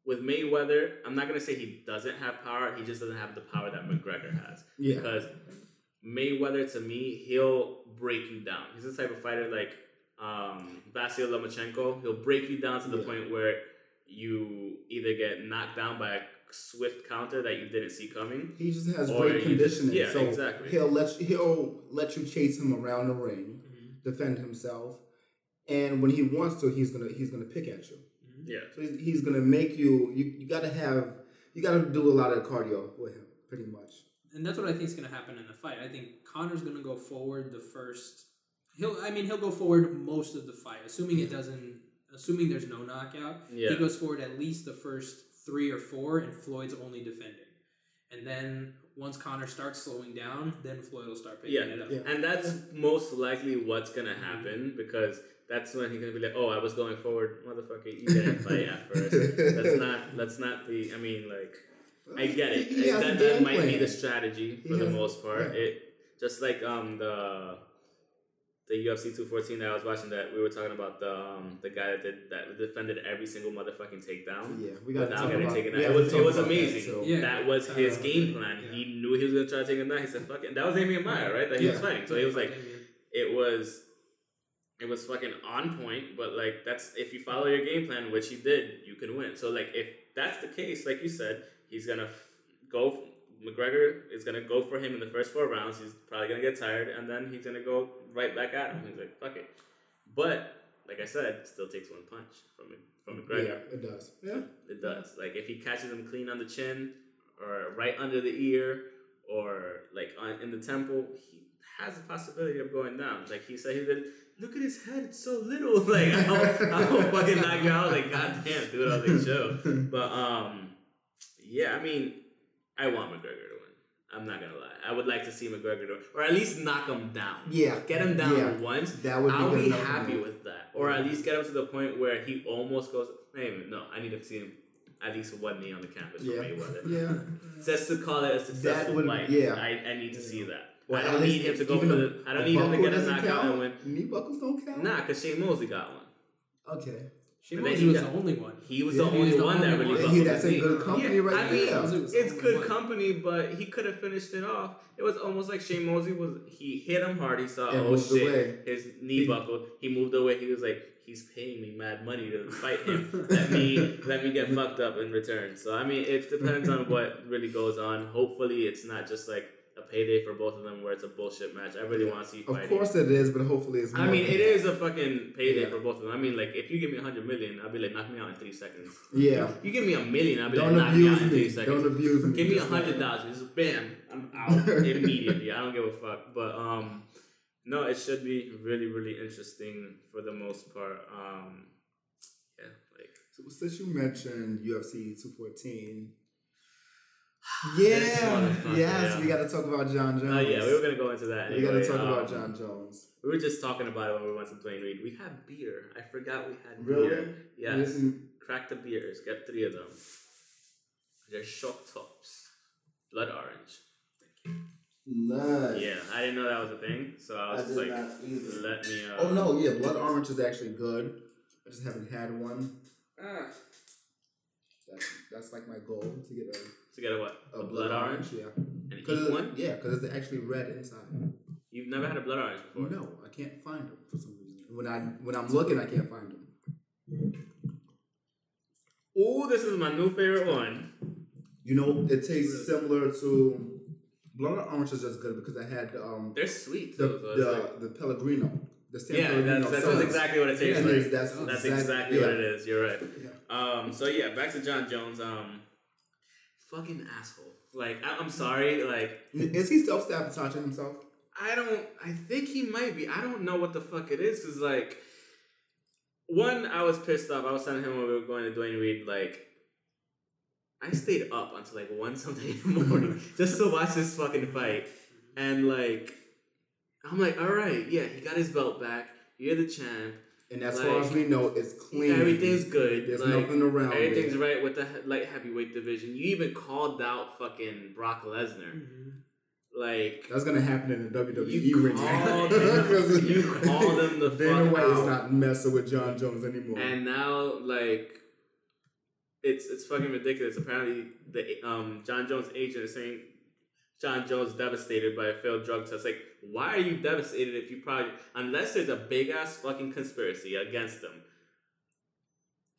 with Mayweather, I'm not gonna say he doesn't have power. He just doesn't have the power that McGregor has. Yeah. Because Mayweather, to me, he'll break you down. He's the type of fighter like um, Vasyl Lomachenko. He'll break you down to the Yeah. point where you either get knocked down by a swift counter that you didn't see coming. He just has great you just- conditioning. yeah, so exactly. He'll let you, he'll let you chase him around the ring, Mhm. defend himself, and when he wants to, he's gonna he's gonna pick at you. Yeah. So he's, he's gonna make you. You, you got to have you got to do a lot of cardio with him, pretty much. and that's what I think is going to happen in the fight. I think Conor's going to go forward the first. He'll, I mean, he'll go forward most of the fight, assuming it doesn't, assuming there's no knockout. Yeah. He goes forward at least the first three or four, and Floyd's only defending. And then once Conor starts slowing down, then Floyd will start picking Yeah. it up. Yeah. And that's most likely what's gonna happen mm-hmm. because that's when he's gonna be like, "Oh, I was going forward, motherfucker. You didn't fight at first. That's not. That's not the. I mean, like, I get it. He has a that that game might be the strategy for He the has- most part. yeah. It just like um the the UFC two fourteen that I was watching that we were talking about the um the guy that did that defended every single motherfucking takedown. Yeah, we got to Without talk getting about taken we out. have It to was- it was about that, amazing. so- Yeah. That was his Uh, game plan. yeah. He knew he was gonna try to take him down. He said, "Fuck it." That was Demian Maia, right? That he was fighting. So he was like, it was it was fucking on point but like that's if you follow your game plan which he did you can win so like if that's the case like you said he's gonna f- go mcgregor is gonna go for him in the first four rounds he's probably gonna get tired and then he's gonna go right back at him he's like fuck it but like i said it still takes one punch from from mcgregor Yeah, it does. Yeah. it does. Like if he catches him clean on the chin, or right under the ear, or like on, in the temple, he has a possibility of going down. Like he said, he said, "Look at his head; it's so little." Like I'll, I'll fucking knock you out. Like goddamn, dude, I was like, chill. But um, yeah, I mean, I want McGregor to win. I'm not gonna lie. I would like to see McGregor to, or at least knock him down. Yeah. Get him down Yeah. once. That would be I'll be happy with that, or at least get him to the point where he almost goes. Hey, no, I need to see him at least one knee on the canvas Yeah. for Mayweather. Yeah. Just to call it a successful would- fight. yeah. I, I need to see that. Well, I don't need him to go for even the. I don't need him to get a doesn't knockout count? and win. Knee buckles don't count. Nah, because Shane Mosley got one. Okay. Shane But then Mosley he was got- the only one. He was Yeah, the he only was the one that only really one. buckled He, that's his in good company Yeah, right I mean, there. Mosley was the It's good one. company, but he could have finished it off. It was almost like Shane Mosley was. He hit him hard. He saw, And oh shit, away. his knee He- buckled. He moved away. He was like, he's paying me mad money to fight him. let me let me get fucked up in return. So I mean, it depends on what really goes on. Hopefully, it's not just like a payday for both of them where it's a bullshit match. I really want to see Of course it is, but hopefully it's. I mean, it is a fucking payday Yeah. for both of them. I mean, like, if you give me a hundred million, I'll be like, knock me out in three seconds. Yeah. You give me a million, I'll be Don't like, knock me out in three me. seconds. Don't abuse me. Give me a hundred dollars. Bam, I'm out immediately. I don't give a fuck. But um, no, it should be really, really interesting for the most part. Um, yeah, like So since you mentioned UFC 214, This yeah, motherfucker, yes, yeah. we got to talk about Jon Jones. oh yeah, we were gonna go into that. We got to anyway. talk about Um, Jon Jones. We were just talking about it when we went to Duane Reade. We had beer. I forgot we had Really? beer. Yes. Mm, Crack the beers. Get three of them. They're shock tops. Blood orange. Nice. Yeah, I didn't know that was a thing, so I was I like, let me. Uh, Oh no, yeah, blood orange is actually good. I just haven't had one. Ah, That's, that's like my goal to get a, to get a what? a blood, orange. Yeah, And Cause eat one? Yeah, because it's actually red inside. You've never had a blood orange before? No, I can't find them for some reason. When I when I'm looking, I can't find them. Ooh, this is my new favorite one. You know, it tastes similar to blood orange is just good because I had um They're sweet the too. so it's like- the, the Pellegrino. The San yeah, Pellegrino that's, that's sauce. exactly what it tastes And like. that's That's exact- exactly yeah. what it is. You're right. Yeah. Um. So yeah, back to Jon Jones. Um. Fucking asshole. Like I, I'm sorry. Like Is he self sabotaging himself? I don't. I think he might be. I don't know what the fuck it is. Cause like, one, I was pissed off. I was telling him when we were going to Duane Reade. Like, I stayed up until like one something in the morning just to watch this fucking fight. And like, I'm like, all right, yeah, he got his belt back. You're the champ. And as Like, far as we know, it's clean. Everything's good. There's like, nothing around. Everything's it. right with the light heavyweight division. You even called out fucking Brock Lesnar. Mhm. Like, That's gonna happen in the WWE You ring. called- 'Cause you called him the Dana fuck White is not messing with Jon Jones anymore. and now like it's it's fucking ridiculous. Apparently, the um Jon Jones agent is saying Jon Jones devastated by a failed drug test. Like, why are you devastated if you probably unless there's a big ass fucking conspiracy against them?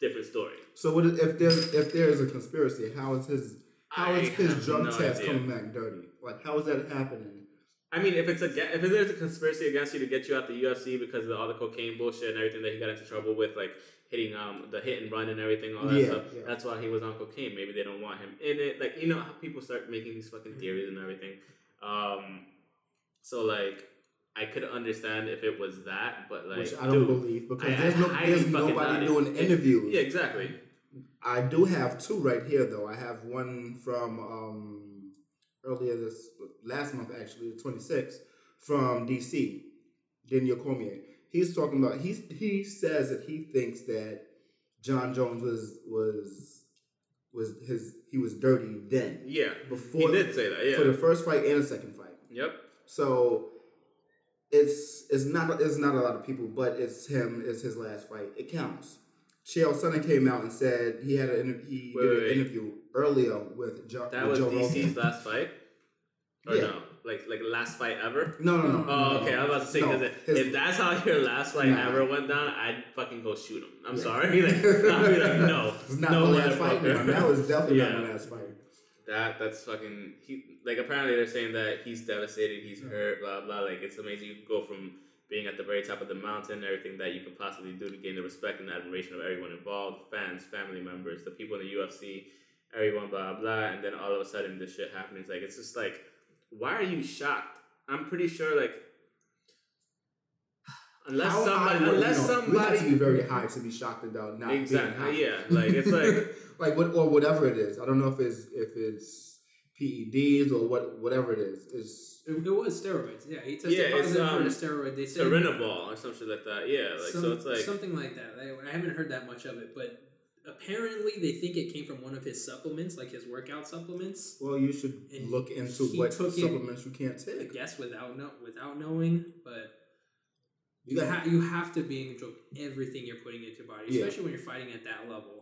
Different story. so what if there's if there's a conspiracy? How is his how I is his drug no test idea. coming back dirty? Like how is that happening? I mean, if it's a if there's a conspiracy against you to get you out the UFC because of all the cocaine bullshit and everything that he got into trouble with, like hitting um the hit and run and everything, all that Yeah, stuff. yeah. That's why he was on cocaine. Maybe they don't want him in it. Like you know how people start making these fucking theories and everything. Um, so like I could understand if it was that, but like which I don't dude, believe because I- I there's no highly there's nobody doing It- interviews. Yeah, exactly. I do have two right here though. I have one from um, earlier this last month actually, the 26th, from DC, Daniel Cormier. He's talking about he's he says that he thinks that Jon Jones was was was his he was dirty then Yeah, before he did say that. Yeah. for the first fight and the second fight. yep. So it's it's not it's not a lot of people, but it's him. It's his last fight. It counts. Chael Sonnen came out and said he had an inter- he Wait, did wait, an wait. interview earlier with, jo- That with was DC's Rogan. last fight, or Yeah. no? Like like last fight ever. No, no, no. Oh, no, okay. I was about to say because his- if that's how your last fight Nah. ever went down, I'd fucking go shoot him. I'm Yeah. sorry. Like, I'd be like, no, it's not no the last fight. Man. That was definitely Yeah. not the last fight. That that's fucking. He like apparently they're saying that he's devastated, he's hurt, blah blah. Like it's amazing. You go from being at the very top of the mountain, everything that you could possibly do to gain the respect and admiration of everyone involved, fans, family members, the people in the UFC, everyone, blah blah. And then all of a sudden this shit happens. Like it's just like, why are you shocked? I'm pretty sure like. Unless How somebody, unless know, somebody, you have to be very high to be shocked about not being exactly, high. yeah, like it's like like what or whatever it is. I don't know if it's if it's PEDs or what whatever it is. It's It, it was steroids. Yeah, he tested Yeah, positive um, for a steroid. They said Serenabol or some shit like that. Yeah, like some- so it's like something like that. I, I haven't heard that much of it, but apparently they think it came from one of his supplements, like his workout supplements. well, you should And look into what took it- supplements you can't I take. guess without no, without knowing, but You you, ha- you have to be in control of everything you're putting into your body, Yeah. especially when you're fighting at that level.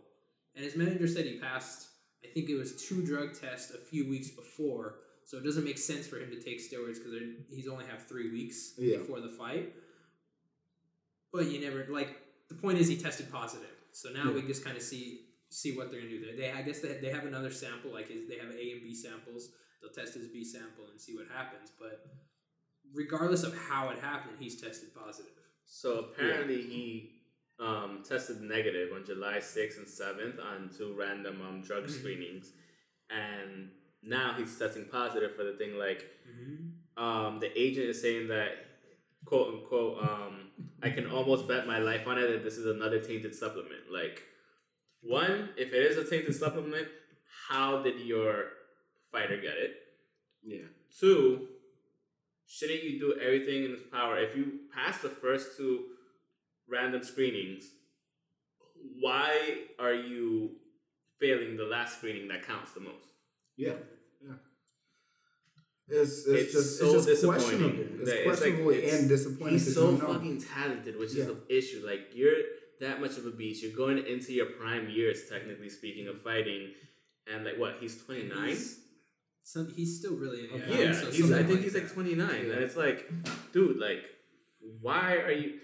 And his manager said he passed. I think it was two drug tests a few weeks before, so it doesn't make sense for him to take steroids because he's only have three weeks Yeah. before the fight. But you never like the point is he tested positive, so now we just kind of see see what they're gonna do there. They I guess they, they have another sample like his, they have A and B samples. They'll test his B sample and see what happens, but regardless of how it happened, he's tested positive. So apparently he um, tested negative on July 6th and 7th on two random um, drug Mhm. screenings. And now he's testing positive for the thing like Mm-hmm. um, the agent is saying that quote unquote um, I can almost bet my life on it that this is another tainted supplement. Like one, if it is a tainted supplement, how did your fighter get it? Yeah. Two, shouldn't you do everything in its power? If you pass the first two random screenings, why are you failing the last screening that counts the most? Yeah. Yeah. It's, it's, It's just so it's just disappointing questionable. It's that it's like- questionable it's- and disappointing. He's 'cause so you know. fucking talented, which is Yeah. the issue. Like you're that much of a beast. You're going into your prime years, technically speaking, of fighting, and like what? He's twenty nine. He's, some, he's still really young. Okay. Yeah, so he's, I something think he's that. like 29. Yeah. And it's like, dude, like, why are you.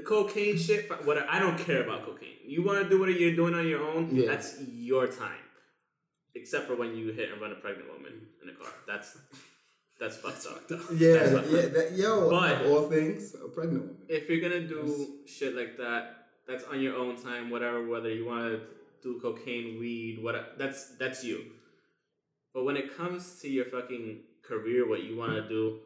The cocaine shit, what I don't care about cocaine. You want to do what you're doing on your own, Yeah. that's your time. Except for when you hit and run a pregnant woman in a car. That's that's fucked up. Yeah, That's what- yeah, that, yo, But- of all things, a pregnant woman. If you're gonna do shit like that, that's on your own time, whatever. Whether you want to do cocaine, weed, what that's that's you. But when it comes to your fucking career, what you want to do,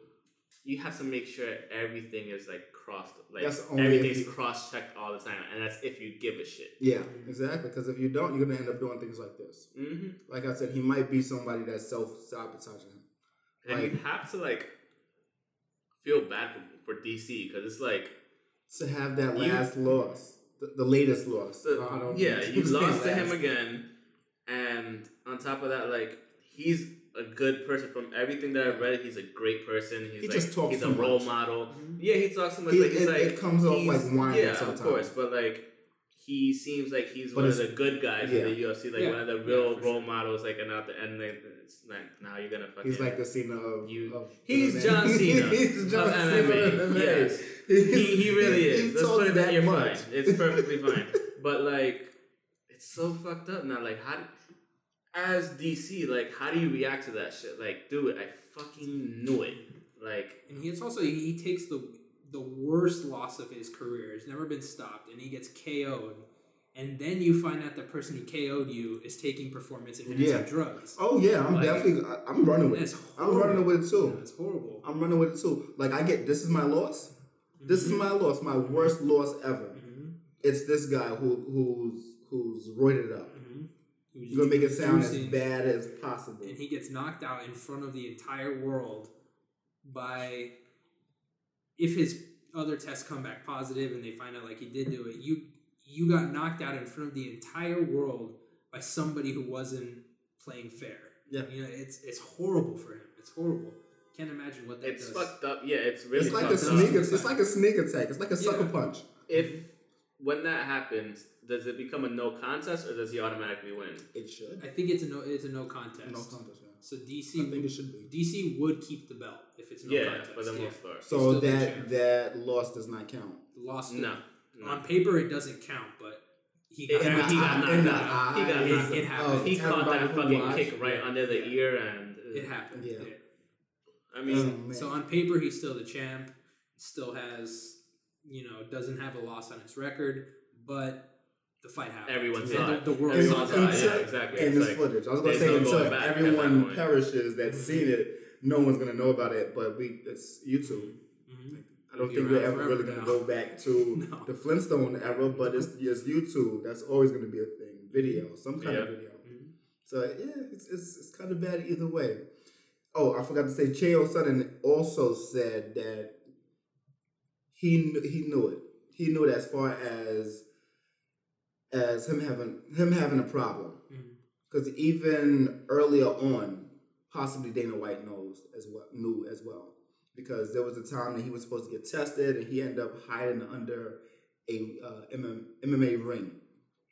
you have to make sure everything is like crossed, like That's only everything's you- cross checked all the time, and that's if you give a shit. Yeah, exactly. Because if you don't, you're gonna end up doing things like this. hmm Like I said, he might be somebody that's self sabotaging him. And you have to like feel bad for, for DC because it's like To have that You- last loss, the, the latest loss. I don't yeah, you lost to him again, and on top of that, like he's a good person. From everything that I've read, he's a great person. He's He like just talks he's a role much. model. Mhm. Yeah, he talks so much. He- like it- like it comes off like whining Yeah, of sometimes. course, but like he seems like he's But one of the good guys yeah. in the UFC, like Yeah, one of the real for role models. Like, and at the end, they- it's like now you're gonna fucking. He's like the Cena of. You- of He's MMA. John Cena he's John of Cena MMA, MMA. yes. He, he really is. Let's put it that that you're much. fine. It's perfectly fine. But like, it's so fucked up now. Like, how? Do, as DC, like, how do you react to that shit? Like, dude, I fucking knew it. Like And he, it's also he, he takes the the worst loss of his career. He's never been stopped, and he gets KO'd. And then you find out the person who KO'd you is taking performance enhancing Yeah. drugs. Oh yeah, I'm Like- definitely. I- I'm running with it. That's I'm running with it too. That's horrible. I'm running with it too. Like I get this is my loss. This is my loss. My worst loss ever. Mhm. It's this guy who who's who's roided up. You're gonna make it sound as bad as possible. And he gets knocked out in front of the entire world by if his other tests come back positive and they find out like he did do it, you you got knocked out in front of the entire world by somebody who wasn't playing fair. Yeah. You know, it's it's horrible for him. It's horrible. Can't imagine what that it's does. fucked up. Yeah, it's really It's like a fucked up. sneak. It's like a sneak attack. It's like a sucker Yeah. punch. If when that happens, does it become a no contest or does he automatically win? It should. I think it's a no it's a no contest. No contest. Yeah. So DC. I DC think it should be. DC would keep the belt if it's no yeah, contest. for the yeah. most part. So that that loss does not count. Lost it. No, no. On paper, it doesn't count, but he got, I mean, he got knocked out. He got knocked It- it happened. of He caught that fucking watched. kick right under the ear, and uh, It happened. Yeah. I mean, Oh. So on paper, he's still the champ. Still has, you know, doesn't have a loss on his record, but the fight happened. Everyone's And saw the, it. the world Everyone saw saw it. it. Until- Yeah, exactly. and It's this like, footage. I was gonna say no until going back that everyone perishes that's seen it, no one's gonna know about it. But we, it's YouTube. Mhm. I don't Be think we're ever really gonna now. go back to No. the Flintstone era, but it's just YouTube. That's always gonna be a thing. Video, some kind of Yeah. video. Mhm. So yeah, it's, it's, it's kind of bad either way. Oh, I forgot to say, Chael Sonnen also said that he he knew it. He knew it as far as as him having him having a problem. Because even earlier on, possibly Dana White knows as well knew as well. Because there was a time that he was supposed to get tested, and he ended up hiding under a uh, MM, MMA ring,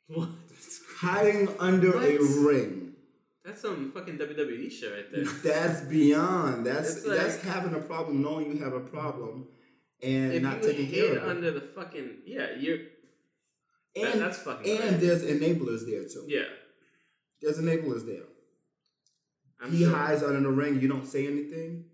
What? hiding under a ring. That's some fucking WWE shit right there. That's beyond. That's like- that's having a problem, knowing you have a problem, and if not you taking hid care of it. under the fucking yeah, you're that, And that's fucking and crazy. there's enablers there too. yeah. There's enablers there. I'm he sure. hides under the ring. You don't say anything.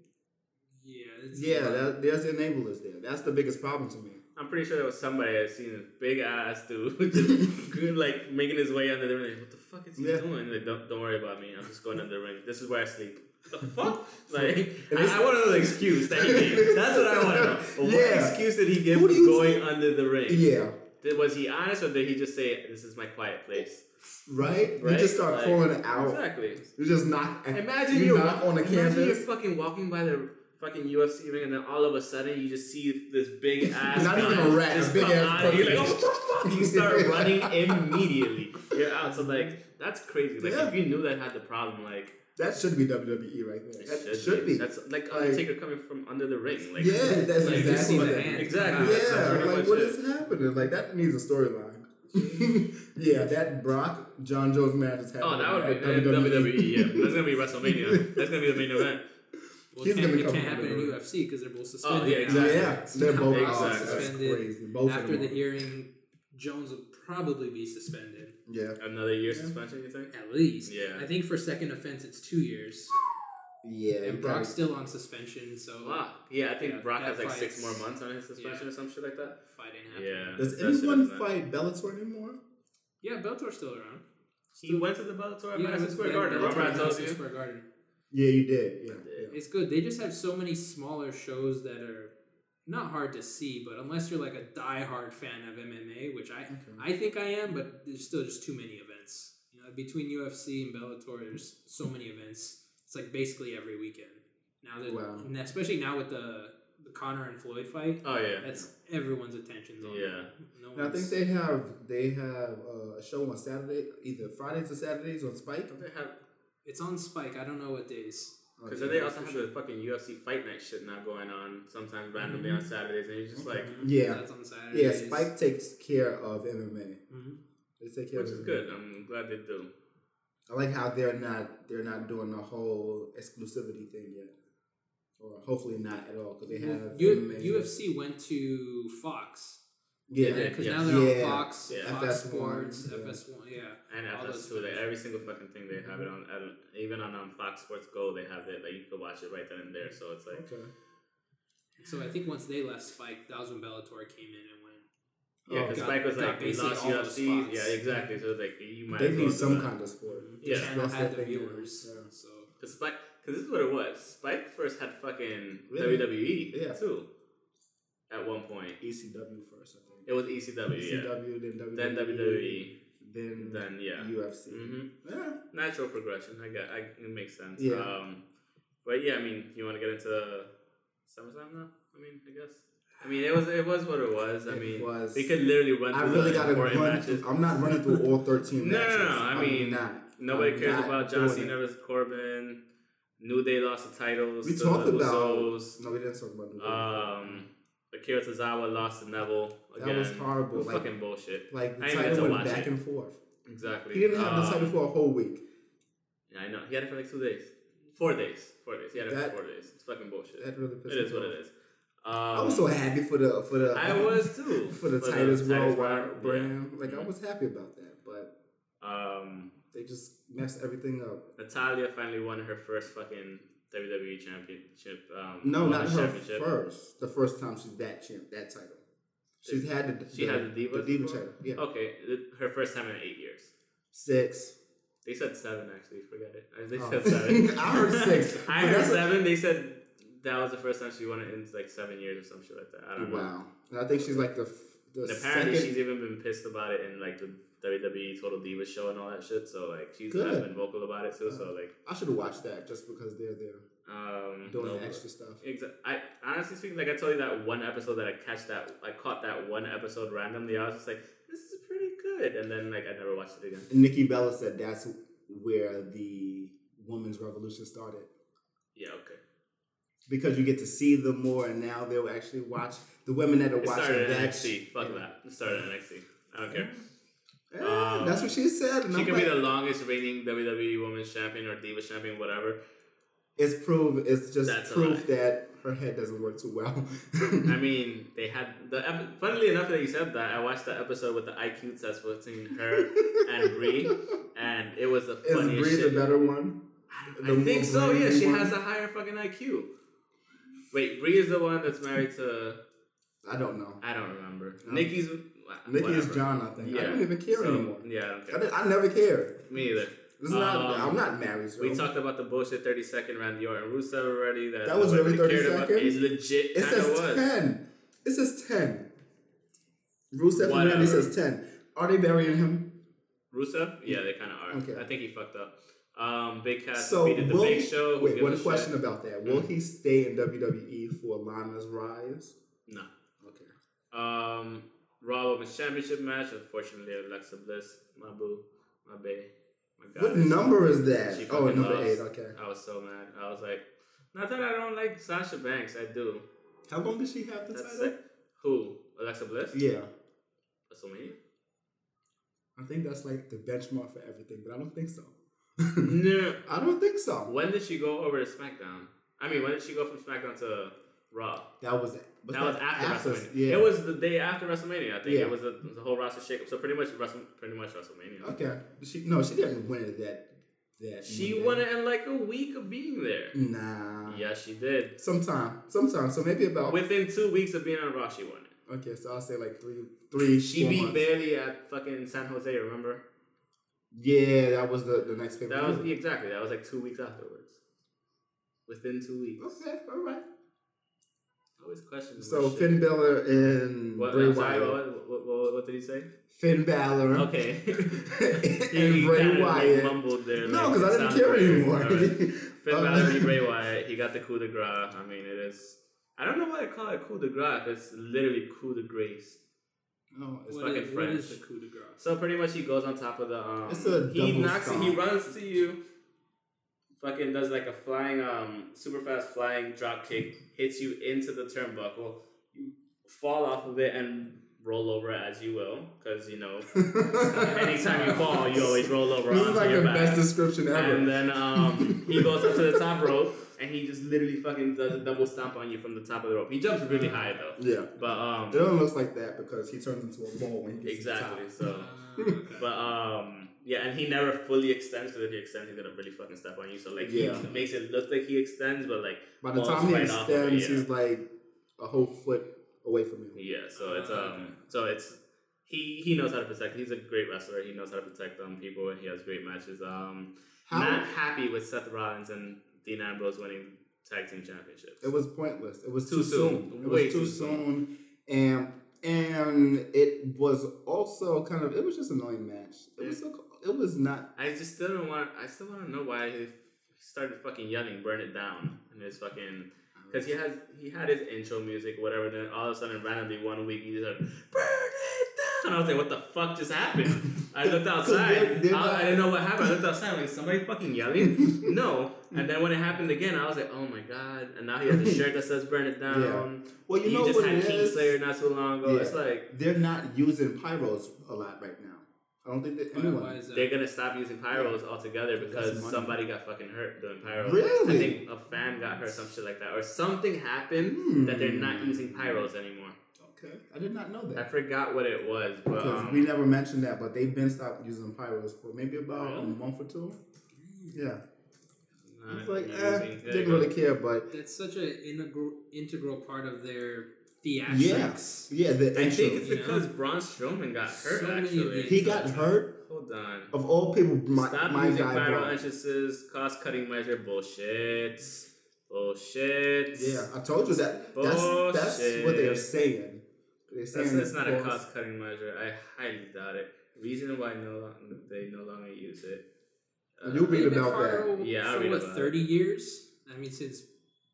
Yeah. Yeah, that, there's enablers there. That's the biggest problem to me. I'm pretty sure there was somebody that seen this big ass dude just good, like making his way under the ring. Like, what the fuck is he Yeah. doing? Like, don't, don't worry about me. I'm just going under the ring. This is where I sleep. The fuck? Like, I, I want to know the excuse that he gave. That's what I want to know. What Yeah. excuse did he give for do you going under the ring? Yeah, Did, was he honest or did he just say, "This is my quiet place"? right. You Right? just start Like, calling it out. Exactly. You just knock. Imagine you you're knock on the imagine you're canvas. fucking walking by the fucking UFC ring, and then all of a sudden you just see this big ass. Not even guy a rat, just a big come ass out, and You're like, oh, what the fuck? You start running immediately. You're out. So like that's crazy. Like Yeah. if you knew that had the problem, like That should be WWE right there. it That should, be. That's like Like- Undertaker coming from under the ring. Like yeah, that's like, exactly. the that. hand. Exactly. Yeah, That's Yeah, like much what it. is happening? Like that needs a storyline. yeah, that Brock Jon Jones match is happening. Oh, that would be at uh, WWE. Yeah, that's gonna be WrestleMania. That's gonna be the main event. Well, He's it can't, it can't happen in UFC because they're both suspended. Oh, yeah, exactly. Yeah, they're both Exactly. that's Suspended. crazy. Both After the them. hearing, Jones will probably be suspended yeah, Another year suspension, you think? at least. Yeah. I think for second offense it's two years, yeah. you and Brock's still on suspension, so Wow. Yeah, I think Yeah, Brock has like six more months on his suspension or some shit like that. Fighting ain't happening. Yeah. Does that anyone fight Bellator anymore? Yeah, Bellator's still around. He went to the Bellator at Yeah, Madison Square Be- Garden. Bellator Remember I told Madison you? Square Garden. Yeah, you did. Yeah, Yeah. yeah. It's good. They just have so many smaller shows that are not hard to see, but unless you're like a die-hard fan of MMA, which I Okay. I think I am, but there's still just too many events. You know, between UFC and Bellator, there's so many events. It's like basically every weekend. Now that, Wow. and especially now with the the Conor and Floyd fight, Oh yeah. that's everyone's attention's on. Yeah. No I think they have they have uh, a show on Saturday, either Fridays or Saturdays on Spike. Don't they have? it's on Spike. I don't know what days. Because then they also have the fucking UFC Fight Night shit now going on sometimes randomly on Saturdays, and you're just like, Mhm. Yeah. that's on Saturdays. yeah, Spike takes care of MMA. Mhm. They take care which of is MMA. good. I'm glad they do. I like how they're not they're not doing the whole exclusivity thing yet, or hopefully not at all because they have U- MMA. UFC went to Fox. Yeah, Yeah, because yeah. now they're Yeah. on Fox, Yeah. Fox FS1, Sports, yeah. FS1, yeah. And All FS2, those like every single fucking thing they have it on. and Even on um, Fox Sports Go, they have it. Like you can watch it right then and there. So it's like, Okay. So I think once they left Spike, that was when Bellator came in and went. Yeah, Oh, because got- Spike was got like, we lost UFC. spots. Yeah, exactly. So it's like, you might They need some kind of sport. The Yeah. channel That's had the the viewers. yeah. So Cause Spike, cause this is what it was. Spike first had fucking Really? WWE Yeah. too. At one point, ECW first, I think. it was ECW, yeah. ECW, then WWE, Then WWE, then then yeah. UFC. hmm Yeah. Natural progression. I get. I, it makes sense. Yeah. Um, but yeah, I mean, you want to get into SummerSlam now? I mean, I guess. I mean, it was it was what it was. I It mean, was- we could literally run. I through really got to run. matches. I'm not running through all 13 No, no, matches. no, I I'm mean, not. Nobody I'm cares not about John Cena versus Corbin. New Day lost the titles. We talked about. Usos. No, we didn't talk about. New Day. Um, Akira Tozawa lost to Neville again. That was horrible, like- fucking bullshit. like the I title went back it. and forth. Exactly. He didn't have the Um, title for a whole week. Yeah, I know. He had it for like two days. Four days. Four days. He had it That- for four days. It's fucking bullshit. That really pissed It is what it is. Um, I was so happy for the for the. I was too. for the For the Titus Worldwide brand, yeah. Like I Mhm. was happy about that, but Um, they just messed everything up. Natalya finally won her first fucking WWE championship. Um, No, not her championship. first. The first time she's that champ, that title. She's had the She had the Divas the Diva title. Yeah, Okay, her first time in eight years. six. They said seven actually. Forget it. They Oh. said seven. I heard six. I heard seven. They said that was the first time she won it in like seven years or some shit like that. I don't know. Wow, and I think she's like the f- the And apparently, second. she's even been pissed about it in like the WWE Total Divas show and all that shit. So like, she's Good. kind of been vocal about it too. So like, I should have watched that just because they're there um, doing no, the extra stuff. Exactly. I honestly speaking, like I told you that one episode that I catch that I caught that one episode randomly. I was just like, this is pretty good, and then like I never watched it again. And Nikki Bella said that's where the women's revolution started Yeah, okay. because you get to see them more, and now they'll actually watch the women that are It watching started that. NXT. Fuck that. It started in NXT. I don't care. Um, that's what she said. And She I'm could like, be the longest reigning WWE Women's Champion or Diva Champion, whatever. it's proof. It's just That's proof that her head doesn't work too well. I mean, they had the. Ep- funnily enough, that you said that, I watched the episode with the IQ test between her and Brie, and it was the Is funniest Brie the better one? I, the I think so. Yeah, she one? has a higher fucking IQ. Wait, Brie is the one that's married to. I don't know. I don't remember. Um, Nikki's. Nikki is. John, I think. I don't even care So, anymore. Yeah, I don't I, care. did- I never cared. Me either. It's not. Um, I'm not married. So. We talked about the bullshit 30 second Randy Orton Rusev already. That, That was really 30 seconds? It legit It says was. ten. It says ten. Rusev and Whatever. Randy says ten. Are they burying him? Rusev? Yeah, they kind of are. Okay. I think he fucked up. Um, Big Cass So defeated the Big he- Show. Wait, one question shit? about that. Will Mm. he stay in WWE for Lana's rise? No. Okay. Um, Raw Women's Championship match. Unfortunately, Alexa Bliss, my boo, my bae, my god. What number is that? Oh, number lost. eight. Okay. I was so mad. I was like, not that I don't like Sasha Banks. I do. How long did she have the That's title? it. Who? Alexa Bliss? Yeah, WrestleMania? I think that's like the benchmark for everything, but I don't think so. no. I don't think so. When did she go over to SmackDown? I mean, when did she go from SmackDown to Raw? That was was that was after, WrestleMania. Yeah. It was the day after WrestleMania. I think Yeah. it was the, the whole roster shakeup. So pretty much, Wrestle, pretty much WrestleMania. Okay. She no, she didn't win it that that. She Monday. won it in like a week of being there. Nah. Yeah, she did. Sometime. Sometime. So maybe about. Within two weeks of being on Raw, she won it. okay, so I'll say like three, three. She beat months. Bayley at fucking San Jose. Remember? Yeah, that was the the next That was exactly. That was like two weeks afterwards. Within two weeks. Okay, all right. Always questions. So shit. Finn Balor and What, Bray I'm sorry, Wyatt. what, what, what, what did he say? Finn Balor. Okay. and He Bray kinda, like, Wyatt. mumbled there. no, like, because I didn't care anymore. Alright. Finn Um, Balor beat Bray Wyatt. He got the coup de grace. I mean, it is. I don't know why they call it coup de grace. It's literally coup de grace. No, It's fucking is, French. is the coup de grace? So pretty much, he goes on top of the. Um, It's a he knocks. stomp. He runs to you. Fucking does like a flying, um, super fast flying drop kick. Hits you into the turnbuckle. You fall off of it and roll over as you will, because you know anytime you fall, you always roll over This onto is like your the back. best description ever. And then um, he goes up to the top rope and he just literally fucking does a double stomp on you from the top of the rope. He jumps really high though. yeah. But um, Dylan looks like that because he turns into a ball when he gets exactly. to the top. So, but um, yeah, and he never fully extends because if he extends, he's gonna really fucking step on you. So like, Yeah. he makes it look like he extends, but like, By the time he right off of it, extends, yeah. he's like a whole foot away from you. Yeah, so it's Ah, um, okay. so it's he he knows how to protect. He's a great wrestler. He knows how to protect um people, and he has great matches. Um, How not happy with Seth Rollins and Dean Ambrose winning tag team championships. it was pointless. It was Too too, soon. soon. It Way was too too soon, and and it was also kind of it was just an annoying match. It was so, it was not. I just still don't want. I still want to know why he started fucking yelling "Burn it down" in his fucking. Because he has he had his intro music, whatever. Then all of a sudden, randomly one week, he just like "Burn it down." and I was like, "What the fuck just happened?" I looked outside. they're- they're I, I didn't know what happened. I looked outside. Like somebody fucking yelling. no. And then when it happened again, I was like, "Oh my god!" And now he has a shirt that says "Burn it down." Yeah. Well, you he know just what had? Kingslayer not too long ago. Yeah. It's like They're not using pyros a lot right now. I don't think that Why, anyone. why is that? they're gonna stop using pyros altogether because somebody got fucking hurt doing pyros. Really? I think a fan got hurt, some shit like that, or something happened Hmm. that they're not using pyros anymore. Okay, I did not know that. I forgot what it was, but um, we never mentioned that, but they've been stopped using pyros for maybe about a month or two. Yeah, not it's like eh, didn't really care, but That's such an integral integral part of their yeah, theatrics. yeah. The I think intro. it's You because know? Braun Strowman got hurt. So actually, he got hurt. Hold on. Of all people, my, Stop my using guy pyro Braun. entrances, cost cutting measure, bullshit, bullshit. Yeah, I told you that. That's that's what they're saying. They're saying That's, that's not a cost cutting measure. I highly doubt it. Reason why no they no longer use it. Uh, You read They've about that. Yeah, I for read what about it. thirty years? I mean, since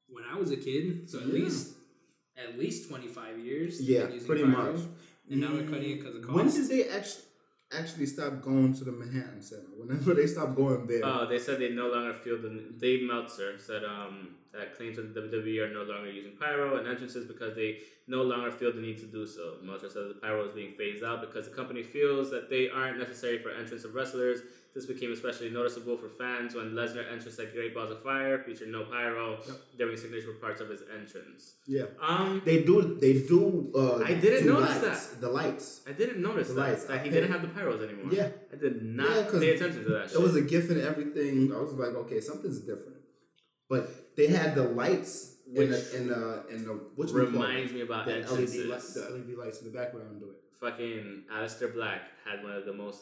when I was a kid, so at Yeah. least at least twenty five years. Yeah, using pretty pyro, much. And now they're cutting it because of cost. When did they actually actually stop going to the Manhattan Center? Whenever they stopped going there. Oh, they said they no longer feel the Dave Meltzer said um that claims that the WWE are no longer using pyro and entrances because they no longer feel the need to do so. Meltzer says the pyro is being phased out because the company feels that they aren't necessary for entrance of wrestlers. This became especially noticeable for fans when Lesnar entrance at Great Balls of Fire featured no pyro Yep. during signature parts of his entrance. yeah, Um, they do. They do. Uh, I didn't notice lights, The lights. I didn't notice The that, lights, that he didn't have the pyros anymore. Yeah, I did Yeah, pay attention to that. it shit. was a gift and everything. I was like, okay, something's different. But they had the lights in Which the in the in the which reminds me about the entrances. LED lights, the LED lights in the background do it. fucking Aleister Black had one of the most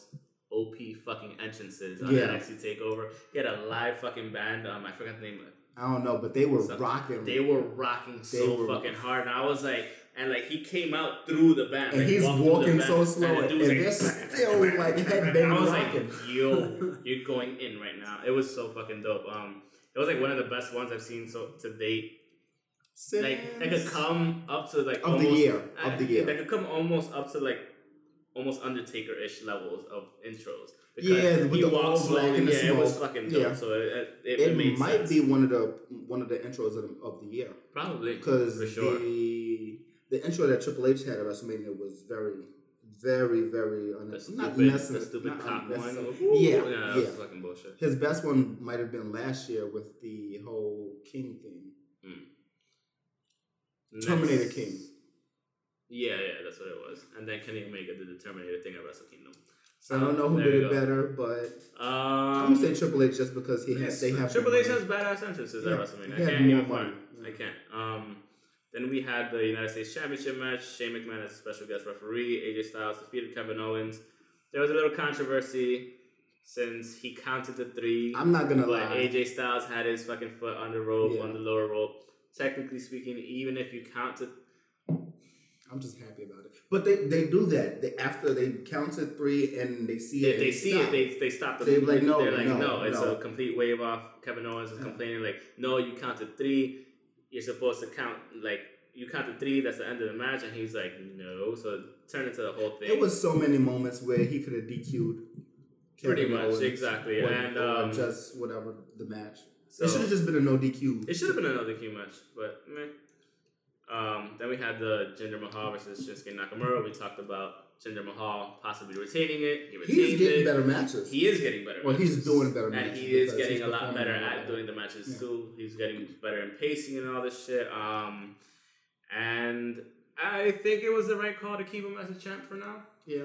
OP fucking entrances on Yeah. NXT Takeover. He had a live fucking band. Um, I forgot the name of it. I don't know, but they were Something. rocking. They were rocking so were- fucking hard, and I was like, and like he came out through the band, and like, he's the walking band, so slow, the and, dude was they're still like headbanging I was rocking. like, yo, you're going in right now. It was so fucking dope. Um, it was like one of the best ones I've seen so to date. Like that could come up to like Of the almost, year, uh, of the year. That could come almost up to like almost Undertaker ish levels of intros. Yeah, with he the all slowly. and the yeah, it was fucking dope. Yeah. So it it, It, made might sense. be one of the one of the intros of the, of the year probably because for sure. the the intro that Triple H had at WrestleMania was very, very, very unnecessary. Not the stupid cop one. Yeah, that yeah. was fucking bullshit. His best one might have been last year with the whole King thing. Hmm. Terminator King. Yeah, yeah, that's what it was. And then Kenny Omega did the Terminator thing at Wrestle Kingdom. So I don't know who did it better, but Um, I'm gonna say Triple H just because he has they have Triple H has badass entrances Yeah, at WrestleMania. I can't even front. Yeah. I can't. Um, then we had the United States Championship match. Shane McMahon as a special guest referee. AJ Styles defeated Kevin Owens. There was a little controversy since he counted the three. I'm not gonna lie. AJ Styles had his fucking foot on the rope, Yeah. on the lower rope. Technically speaking, even if you count to I'm just happy about it. But they, they do that. They after they counted three and they see If it. they and see stop. it, they they stop the They're like, no, They're like, no, no, it's no. a complete wave off. Kevin Owens is complaining like, no, you counted three. You're supposed to count like you counted three. That's the end of the match, and he's like, no. So turn into the whole thing. It was so many moments where he could have DQ'd. Pretty much, Owens exactly. or- And, um, just whatever the match. so it should have just been a no DQ. It should have been another DQ match, but meh. Um, then we had the Jinder Mahal versus Shinsuke Nakamura. We talked about Jinder Mahal possibly retaining it. He retained He's getting it. better matches. He is getting better. Well, he's doing better and matches he is getting a lot better at doing the matches Yeah. too. He's getting better in pacing and all this shit. Um, and I think it was the right call to keep him as a champ for now. yeah.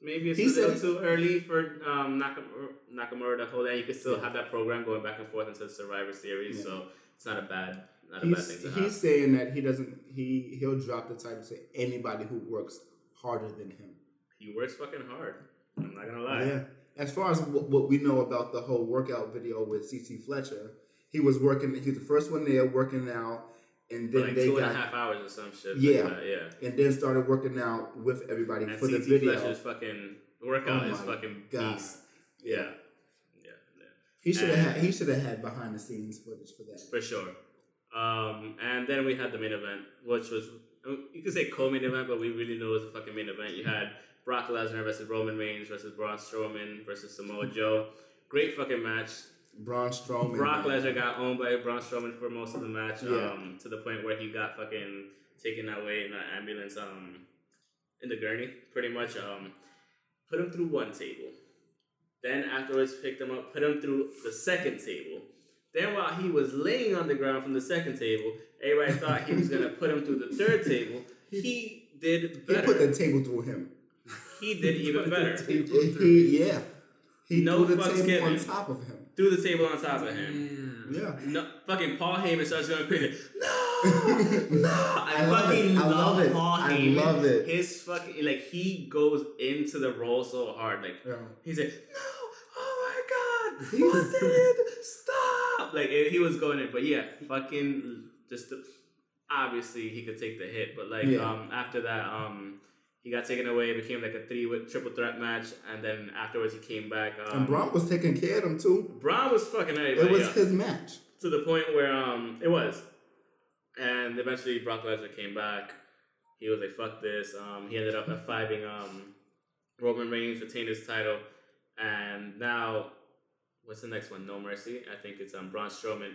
Maybe it's He a little said- too early for um, Nakamura, Nakamura to hold that. You could still Yeah. have that program going back and forth into Survivor Series, Yeah. so it's not a bad not a bad He's, thing to have. saying that he doesn't. He he'll drop the title to anybody who works harder than him. He works fucking hard. I'm not gonna lie. Yeah. As far as what, what we know about the whole workout video with CT Fletcher, he was working. He was the first one there working out, and then like they two and got a half hours or some shit. Yeah. Like yeah. and then started working out with everybody And for the CT video. Fletcher's fucking workout Oh is fucking God. beast. Yeah. Yeah. Yeah. He should have had. He should have had behind the scenes footage for that. For sure. Um, and then we had the main event, which was I mean, you could say co-main event, but we really knew it was a fucking main event. You had Brock Lesnar versus Roman Reigns versus Braun Strowman versus Samoa Joe. Great fucking match. Braun Strowman. Brock. Lesnar got owned by Braun Strowman for most of the match, Yeah. um, to the point where he got fucking taken away in an ambulance, um, in the gurney, pretty much. Um, put him through one table. Then afterwards, picked him up, put him through the second table. Then while he was laying on the ground from the second table, everybody thought he was gonna put him through the third table. He did better. He put the table through him. He did even better. He, he- yeah. He No threw the fucks table given. on top of him. Threw the table on top of him. Yeah. No, fucking Paul Heyman starts going crazy. No, no, I, I love fucking it. I love it. Paul I Heyman. love it. His fucking like he goes into the role so hard. Like Yeah. he's like, no, oh my god, what did it? Stop! Like he was going in, but yeah, fucking just the, obviously he could take the hit, but like Yeah. um after that um. He got taken away. It became like a three with triple threat match, and then afterwards he came back. Um, And Braun was taking care of him too. Braun was fucking everybody It was up his match. to the point where um it was, and eventually Brock Lesnar came back. He was like, "Fuck this." Um, he ended up F5ing um Roman Reigns, retained his title, and now what's the next one? No Mercy. I think it's um Braun Strowman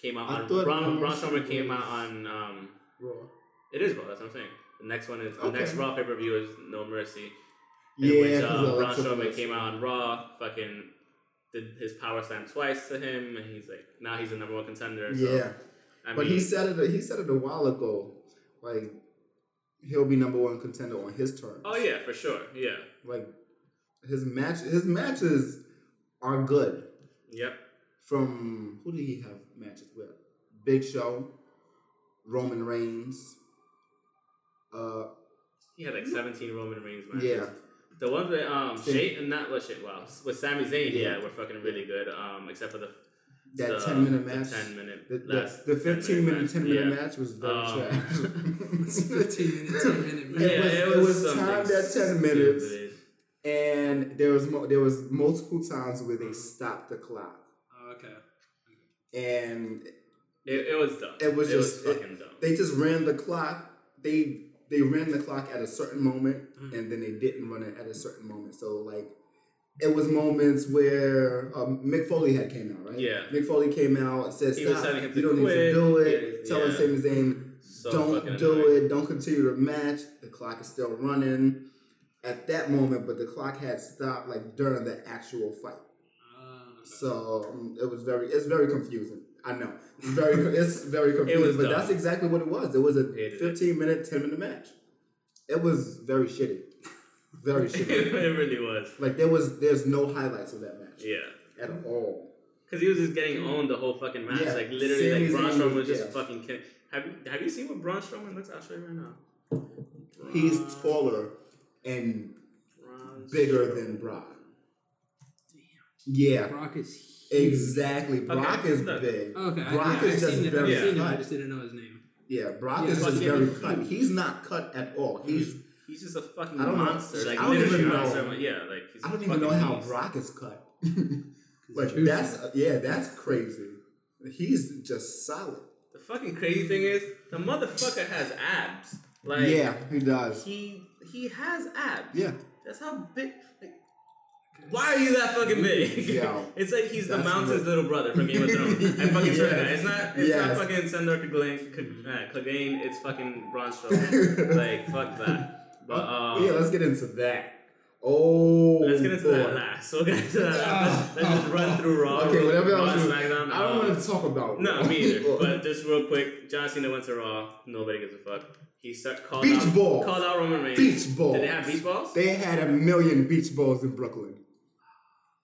came out I on Braun, No Braun Strowman came was- out on um Raw. it is Raw. That's what I'm saying. The next one is the next Raw pay per view is No Mercy. In Yeah, which uh, Braun Strowman came out on Raw, fucking did his power slam twice to him, and he's like, now he's the number one contender. So, Yeah, I but mean, he said it. He said it a while ago. Like he'll be number one contender on his terms. oh yeah, for sure, yeah, Like his match. His matches are good. Yep, From who did he have matches with? Big Show, Roman Reigns. Uh, he had like seventeen Roman Reigns matches. yeah, the ones with um Same. Shane and not what shit, wow, with Sami Zayn, yeah, Yeah. were fucking really good. Um, except for the that the, ten minute the match. ten minute, The, the, last the 10 15 minute, match. 10 minute yeah. match was very Um, trash. 15 minute, 10 minute match. Yeah, was- it it was was something timed at 10 minutes. stupid. And there was mo- there was multiple times where they stopped the clock, Oh, okay. and It, it was dumb. It was it just- was fucking dumb. they just ran the clock. They they ran the clock at a certain moment, Mhm. and then they didn't run it at a certain moment. So like, it was moments where um, Mick Foley had came out, right? Yeah. Mick Foley came out and said, "Stop! you don't need to do it." Yeah, Telling yeah. Sami Zayn, So don't do annoying. it. Don't continue the match. The clock is still running at that moment, but the clock had stopped like during the actual fight. Oh. So um, it was very, it's very confusing. I know, it's very, it's very confusing. was but dumb. that's exactly what it was. It was a it. 15 minute, 10 minute match. It was very shitty, very shitty. it really was. Like there was, there's no highlights of that match Yeah. at all. Because he was just getting owned the whole fucking match. Yeah. Like literally, Sami like Braun Strowman was- just yeah. fucking killing. Have you have you seen what Braun Strowman looks? I'll show you right now. He's taller and Braun bigger than Strowman. Brock. Yeah, Brock is huge. exactly. Brock is look. big. Okay, Brock I, is I've just seen it. I've seen him. I just didn't know his name. Yeah, Brock Yeah, is but just very was cut. He's not cut at all. He's He's just a fucking I don't know. monster. Like I don't even know. monster. Yeah, like he's I a don't even know how beast. Brock is cut. like he's that's yeah, that's crazy. He's just solid. The fucking crazy thing is, the motherfucker has abs. Like yeah, he does. he he has abs. Yeah, That's how big. Like, why are you that fucking big? Yeah. it's like he's the Mountain's little brother from Game of Thrones. I fucking swear to God, it's not. It's Yes. not fucking Sandor Clegane. Clegane, Clegane, It's fucking Braun Strowman. like fuck that. But um, yeah. Let's get into that. Oh, let's get into boy. that last. Get into that. Let's, let's just run through Raw. Okay, whatever Raw, else. SmackDown. I don't want to talk about. No, me either. But just real quick, John Cena went to Raw. Nobody gives a fuck. He start, called Beach out, balls. Called out Roman Reigns. beach balls. Did they have beach balls? They had a million beach balls in Brooklyn.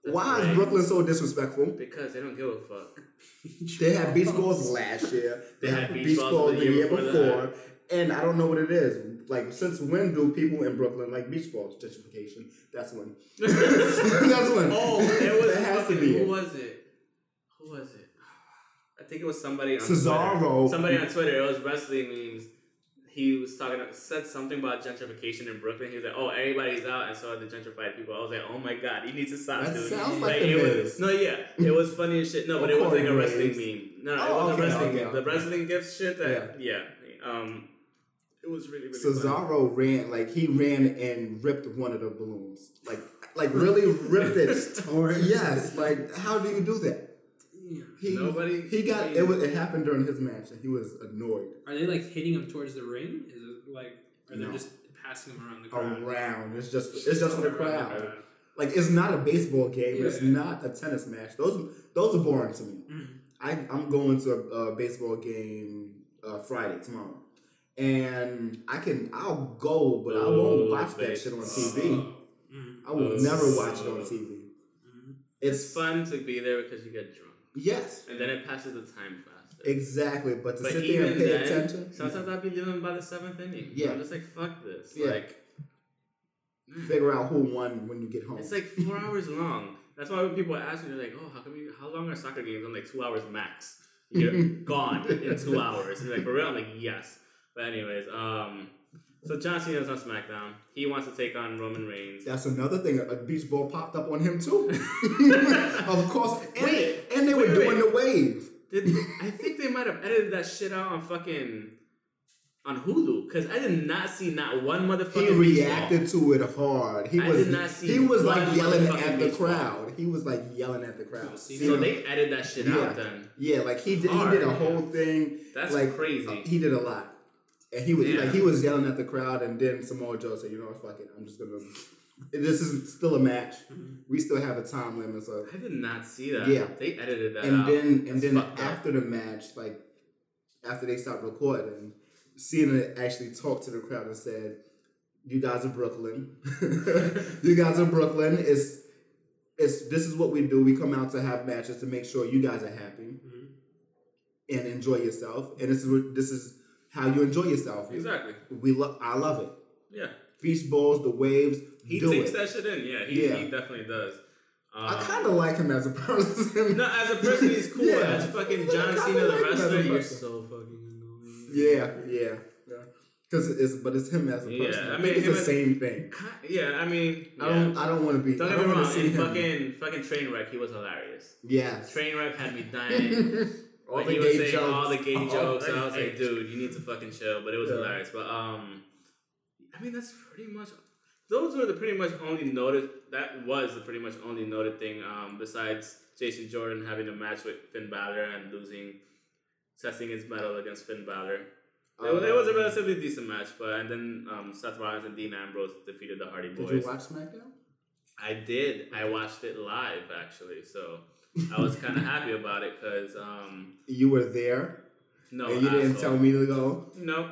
That's Why right. is Brooklyn so disrespectful? Because they don't give a fuck. They had beach balls last year. They had beach beach balls balls the the year year before before, and I don't know what it is. Like, since when do people in Brooklyn like beach balls? Gentrification. That's when. That's when. Oh, it was That has to be who was it? Who was it? I think it was somebody on Cesaro. Twitter. Somebody on Twitter. It was wrestling memes. He was talking, said something about gentrification in Brooklyn. He was like, "Oh, everybody's out, and so are the gentrified people." I was like, "Oh my god, he needs to stop." That dude. sounds like the it was, Miz. no, yeah, it was funny as shit. No, but Or it was like a wrestling Graves. meme. No, no, Oh, it was okay, a wrestling okay, meme. The wrestling gift shit. That yeah, Um, it was really really. funny. Cesaro ran like he ran and ripped one of the balloons. Like like really ripped it. Torn. yes. Like how do you do that? He, Nobody- He got it. Was, it happened during his match, and he was annoyed. Are they like hitting him towards the ring? Is it like are they just passing him around the crowd? Around, it's just it's just for the Around crowd. Like it's not a baseball game. It's Yeah. not a tennis match. Those those are boring to me. Mhm. I I'm going to a, a baseball game uh, Friday tomorrow, and I can I'll go, but I won't Oh, watch that shit on TV. I will never watch it on TV. Mhm. It's fun to be there because you get drunk, yes, and then it passes the time faster. exactly. But to But sit there and pay then, attention, sometimes I'd be living by the seventh inning. Yeah. I'm just like, fuck this. Yeah. Like, figure out who won when you get home. it's like four hours long. That's why when people ask me, they're like, oh, how come you, how long are soccer games? I'm like, two hours max. You're gone in two hours. And they're like, for real? I'm like, yes. But anyways, um, so John Cena's on SmackDown. He wants to take on Roman Reigns. That's another thing. A beach ball popped up on him too. of course, and, Wait, and they were doing wait. the wave. Did I think they might have edited that shit out on fucking on Hulu? Because I did not see not one motherfucker. He reacted to it hard. He I was did not see he was like yelling at the crowd. He was like yelling at the crowd. See, So they edited that shit Yeah. out then. yeah, like he did. Hard. He did a whole thing. That's like crazy. uh, he did a lot, and he was Yeah. like he was yelling at the crowd, and then Samoa Joe said, "You know what? Fuck it. I'm just gonna. This is still a match. We still have a time limit, so." I did not see that. Yeah. They edited that And out. then and That's then fucked up. after the match, like after they stopped recording, Cena actually talked to the crowd and said, "You guys are Brooklyn. you guys are Brooklyn. It's it's this is what we do. We come out to have matches to make sure you guys are happy Mhm. and enjoy yourself. And this is what this is how you enjoy yourself. Exactly. We love. I love it. Yeah. Beach balls, the waves. He do takes it. that shit in. Yeah, he, Yeah. he definitely does. Um, I kind of like him as a person. No, as a person, he's cool. Yeah. As fucking John kinda Cena, the like him wrestler, you're so fucking annoying. Yeah, yeah, yeah. Because it's but it's him as a Yeah, person. I I, mean, think it's the as- same thing. Yeah, I mean, I don't. I don't want to be. Don't get me wrong. want to In him. fucking fucking train wreck, he was hilarious. yes. Train wreck had me dying. all When the he was saying jokes. all the gay All jokes, the I was like, dude, you need to fucking chill. But it was Yeah. hilarious. But um, I mean, that's pretty much. Those were the pretty much only noted. That was the pretty much only noted thing. Um, besides Jason Jordan having a match with Finn Balor and losing, testing his medal against Finn Balor. It, was, it was a Um, relatively decent match, but and then um, Seth Rollins and Dean Ambrose defeated the Hardy Boys. Did you watch SmackDown? I did. I watched it live actually, so I was kind of happy about it because um, You were there, no, and you didn't tell me to go. No,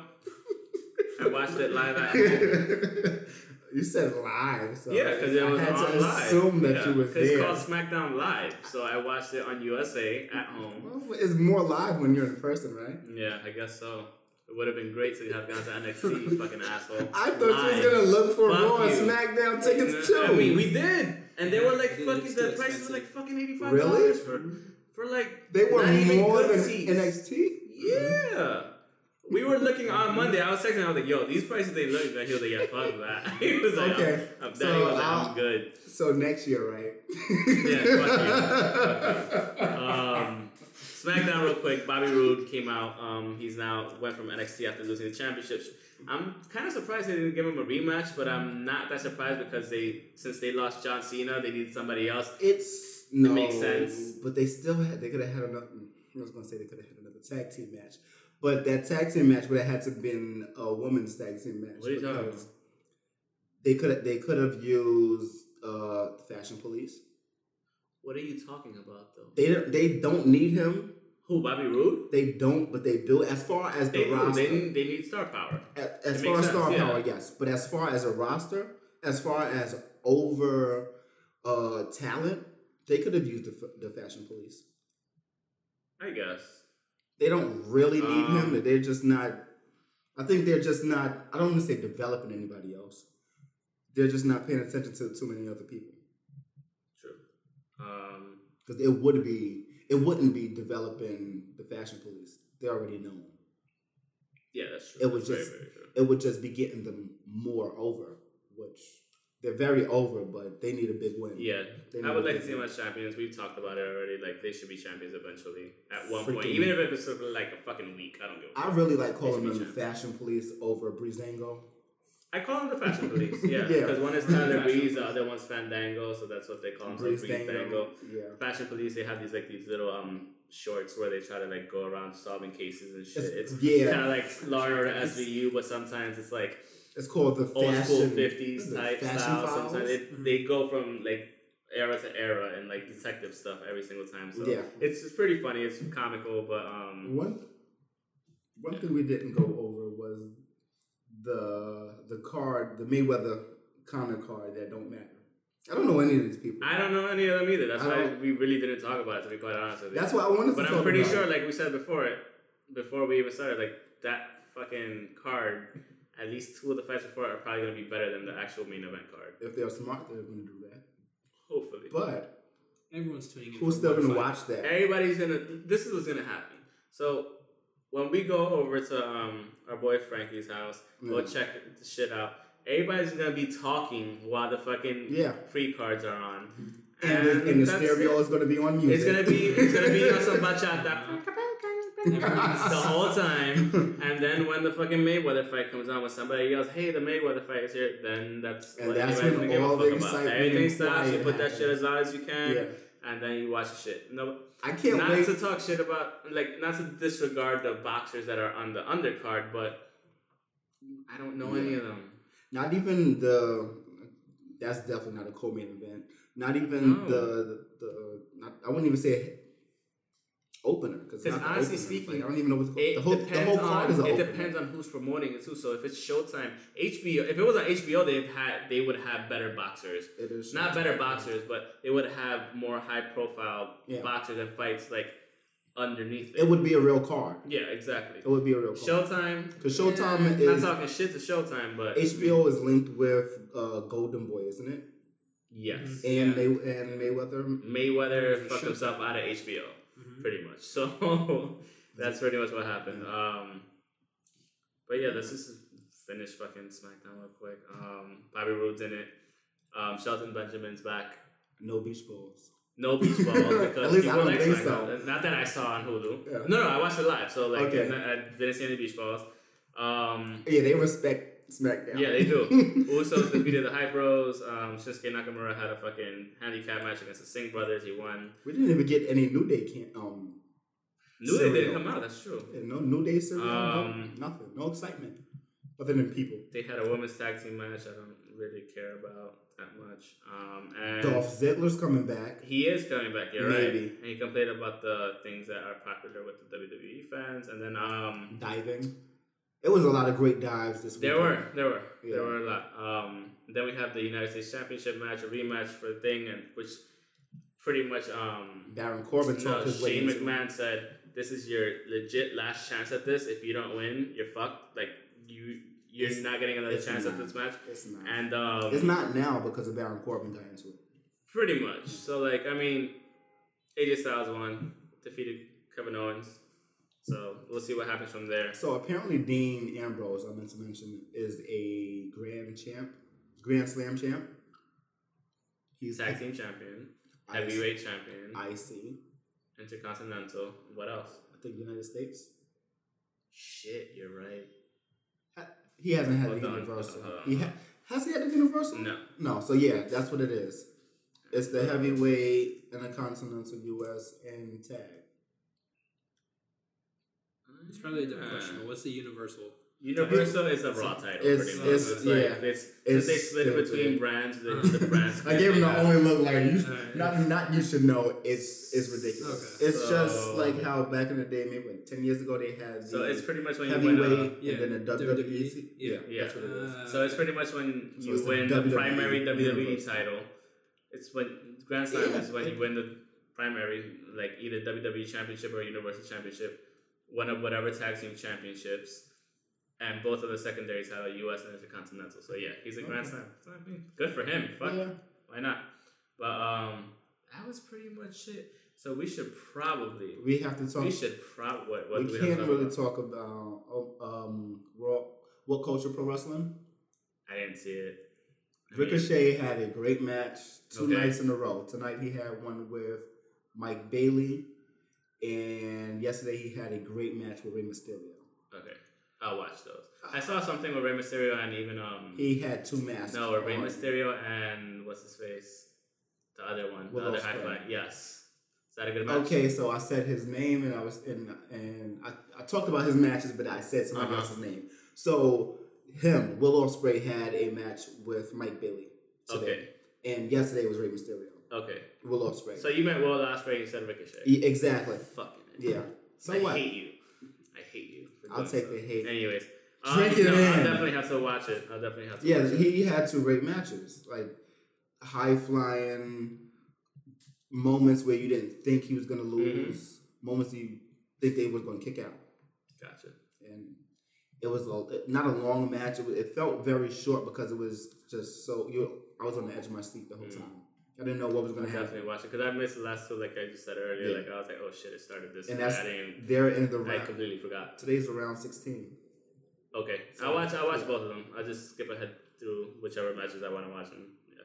I watched it live at home. you said live, so yeah, because it was I had on to live. assume that yeah, you were 'cause It's called SmackDown Live, so I watched it on USA at home. Well, it's more live when you're in person, right? Yeah, I guess so. It would have been great to have gone to NXT, you fucking asshole. I thought you Live. was gonna look for Fuck Raw you. SmackDown tickets too. I mean, we did, and they were like fucking. The too prices were like fucking eighty five really? dollars for for like They were not even more good than seats. NXT. Yeah. We were looking on Monday. I was texting. I was like, "Yo, these prices they look." He was like, "Yeah, fuck that." he was like, Okay, "I'm, I'm, so he was like, I'm good." So next year, right? Yeah, fuck you. Um, SmackDown, real quick. Bobby Roode came out. Um, he's now went from NXT after losing the championships. I'm kind of surprised they didn't give him a rematch, but I'm not that surprised because they since they lost John Cena, they needed somebody else. It's no, makes sense. But they still had. They could have had another. I was gonna say they could have had another tag team match, but that tag team match would have had to have been a women's tag team match. What are you talking about? They could. They could have used uh, Fashion Police. What are you talking about, though? They don't. They don't need him. Who? Bobby Roode? They don't, but they build As far as the They do. roster, They need, they need star power. A- as far as star sense, yeah. power, yes. But as far as a roster, as far as over uh, talent, They could have used the, the fashion police. I guess. They don't really need Um, him. But they're just not. I think they're just not. I don't want to say developing anybody else. They're just not paying attention to too many other people. True. Um, Because it would be. It wouldn't be developing the fashion police. They already know. yeah, that's true. It That's just- very, very true. It would just be getting them more over, which they're very over, but they need a big win. Yeah, I would like to see them as champions. We've talked about it already. Like they should be champions eventually at one point, even if it's sort of like a fucking week. I don't give a I really like calling them the fashion police over Breezango. I call them the fashion police. Yeah, Yeah. because one is Tyler Breeze, the other one's Fandango, so that's what they call them. Breeze Dango. Breezango. Yeah. Fashion police. They have these like these little um shorts where they try to like go around solving cases and shit. It's- It's, yeah. kind of like and Order SVU, but sometimes it's like It's called the old fashion. school fifties type style. files? Sometimes it, they go from like era to era and like detective stuff every single time. So Yeah. it's it's pretty funny. It's comical, but um One one thing we didn't go over was the the card, the Mayweather comic card that don't matter. I don't know any of these people. I don't know any of them either. That's I why we really didn't talk about it. To be quite honest with you. That's why I wanted to But talk I'm pretty about sure, it. like we said before, it before we even started, like that fucking card. At least two of the fights before are probably gonna be better than the actual main event card. if they're smart, they're going to do that. Hopefully. But Everyone's tuning in. who's still going to fight. watch that? Everybody's gonna. This is what's gonna happen. So when we go over to um our boy Frankie's house, go Mm. check the shit out. Everybody's gonna be talking while the fucking Yeah. free cards are on, And, the, and the stereo it. is to be on music. It's gonna be it's gonna be on some bachata the whole time, and then when the fucking Mayweather fight comes on, when somebody yells, "Hey, the Mayweather fight is here," then that's And what that's when gonna give a all fuck the about. excitement Everything and stops. You put that shit as loud as you can, yeah. And then you watch the shit. No, I can't not wait. to talk shit about like not to disregard the boxers that are on the undercard, but I don't know any of them. Not even the. That's definitely not a co-main event. Not even No. the the. the not, I wouldn't even say opener because 'Cause honestly speaking, I don't even know what's It the whole, the depends whole card on is it opener. depends on who's promoting it too. So if it's Showtime, HBO, if it was on HBO, they've had they would have better boxers. It is Not better boxers, but they would have more high profile Yeah. boxers and fights like underneath it. It would be a real card. yeah, exactly. It would be a real card. Showtime. 'Cause Showtime eh, is- not talking shit to Showtime, but HBO is linked with uh, Golden Boy, isn't it? yes, And May and Mayweather. Mayweather fucked himself out of HBO. Pretty much. So that's pretty much what happened. Um, but yeah, let's just finish fucking SmackDown real quick. Um, Bobby Roode's in it. Um, Shelton Benjamin's back. No beach balls. No beach balls because At least people I don't like think SmackDown. Not that I saw on Hulu. Yeah. No, no, I watched it live. So like, Okay. I didn't see any beach balls. Um, Yeah, they respect SmackDown. yeah, they do. Usos defeated the Hype Bros. Um, Shinsuke Nakamura had a fucking handicap match against the Singh brothers. He won. we didn't even get any New Day can um New Day didn't come out. That's true. yeah, no New Day cereal, Um, no, nothing, no excitement, other than people. They had a women's tag team match. I don't really care about that much. Um, and Dolph Ziggler's coming back. he is coming back. Right. Maybe. And he complained about the things that are popular with the WWE fans. And then um, diving. It was a lot of great dives this week. there were, there were, Yeah. there were a lot. Um, then we have the United States Championship match, a rematch for the thing, and which pretty much um, Baron Corbin no, talked his way Shane. McMahon said, "This is your legit last chance at this. If you don't win, you're fucked. Like you, you're It's- not getting another chance at this match." It's not. And um, it's not now because of Baron Corbin got into it. Pretty much. So like I mean, AJ Styles won, defeated Kevin Owens. So we'll see what happens from there. So apparently Dean Ambrose, I meant to mention, is a Grand Champ, Grand Slam champ. He's Tag team champion, IC, heavyweight champion, IC. intercontinental. What else? I think United States. Shit, you're right. He hasn't had Hold the on, Universal. hold on, He ha- has he had the Universal? No. No. So yeah, that's what it is. It's the heavyweight, intercontinental, US, and tag. It's probably a different Uh, question. but What's the universal? Universal is a Raw title, It's- pretty much. it's- It's, like, yeah. it's, It's since they split it between good. brands, the, the brands. I gave him the only look like you. Alright. Not not you should know. It's it's ridiculous. Okay. It's just So- like how back in the day, maybe like ten years ago, they had the So it's pretty much when you win. heavyweight A, yeah, and then the WWE. WWE. Yeah. Yeah. that's what it is. Uh, so it's pretty much when So you it's the win the WWE primary WWE Universal. title. It's when Grand Slam is when you win the primary, like either WWE Championship or Universal Championship, one of whatever tag team championships, and both of the secondaries have a U.S. and Intercontinental. So yeah, he's a Grand Slam. Mean, good for him. Fuck, Yeah. why not? But um, that was pretty much it. So we should probably, We have to talk. we should probably. What, what we we can't talk really about? talk about oh, um raw WhatCulture pro wrestling. I didn't see it. I mean, Ricochet had a great match two Okay. nights in a row. Tonight he had one with Mike Bailey, and yesterday he had a great match with Rey Mysterio. Okay, I'll watch those. I saw something with Rey Mysterio and even um. He had two masks. No, with Rey. Mysterio and what's his face, the other one, Will the other high. Yes, is that a good match? Okay, so I said his name, and I was and and I, I talked about his matches, but I said somebody Uh-huh. else's name. So him, Will Ospreay had a match with Mike Bailey today, and yesterday was Rey Mysterio. Okay. Will Ospreay. So you meant Will Ospreay instead of Ricochet. E- exactly. Fucking. Yeah. So I what? hate you. I hate you. for I'll doing take so. the hate. Anyways. Drink um, it no, I'll definitely have to watch it. I'll definitely have to Yeah, watch it. he had two great matches, like high flying moments where you didn't think he was gonna Mm-hmm. lose, moments you think they were gonna kick out, Gotcha. and it was a, not a long match. It, was, it felt very short because it was just so you. I was on the edge of my seat the whole Mhm. time. I didn't know what was gonna happen. definitely watch it because I missed the last two, like I just said earlier. Yeah. Like I was like, oh shit, it started this. And that's I didn't. They're in the Round. I completely forgot. Today's around sixteen. Okay, So, I'll watch. I'll watch yeah. both of them. I'll just skip ahead through whichever matches I want to watch. And yeah.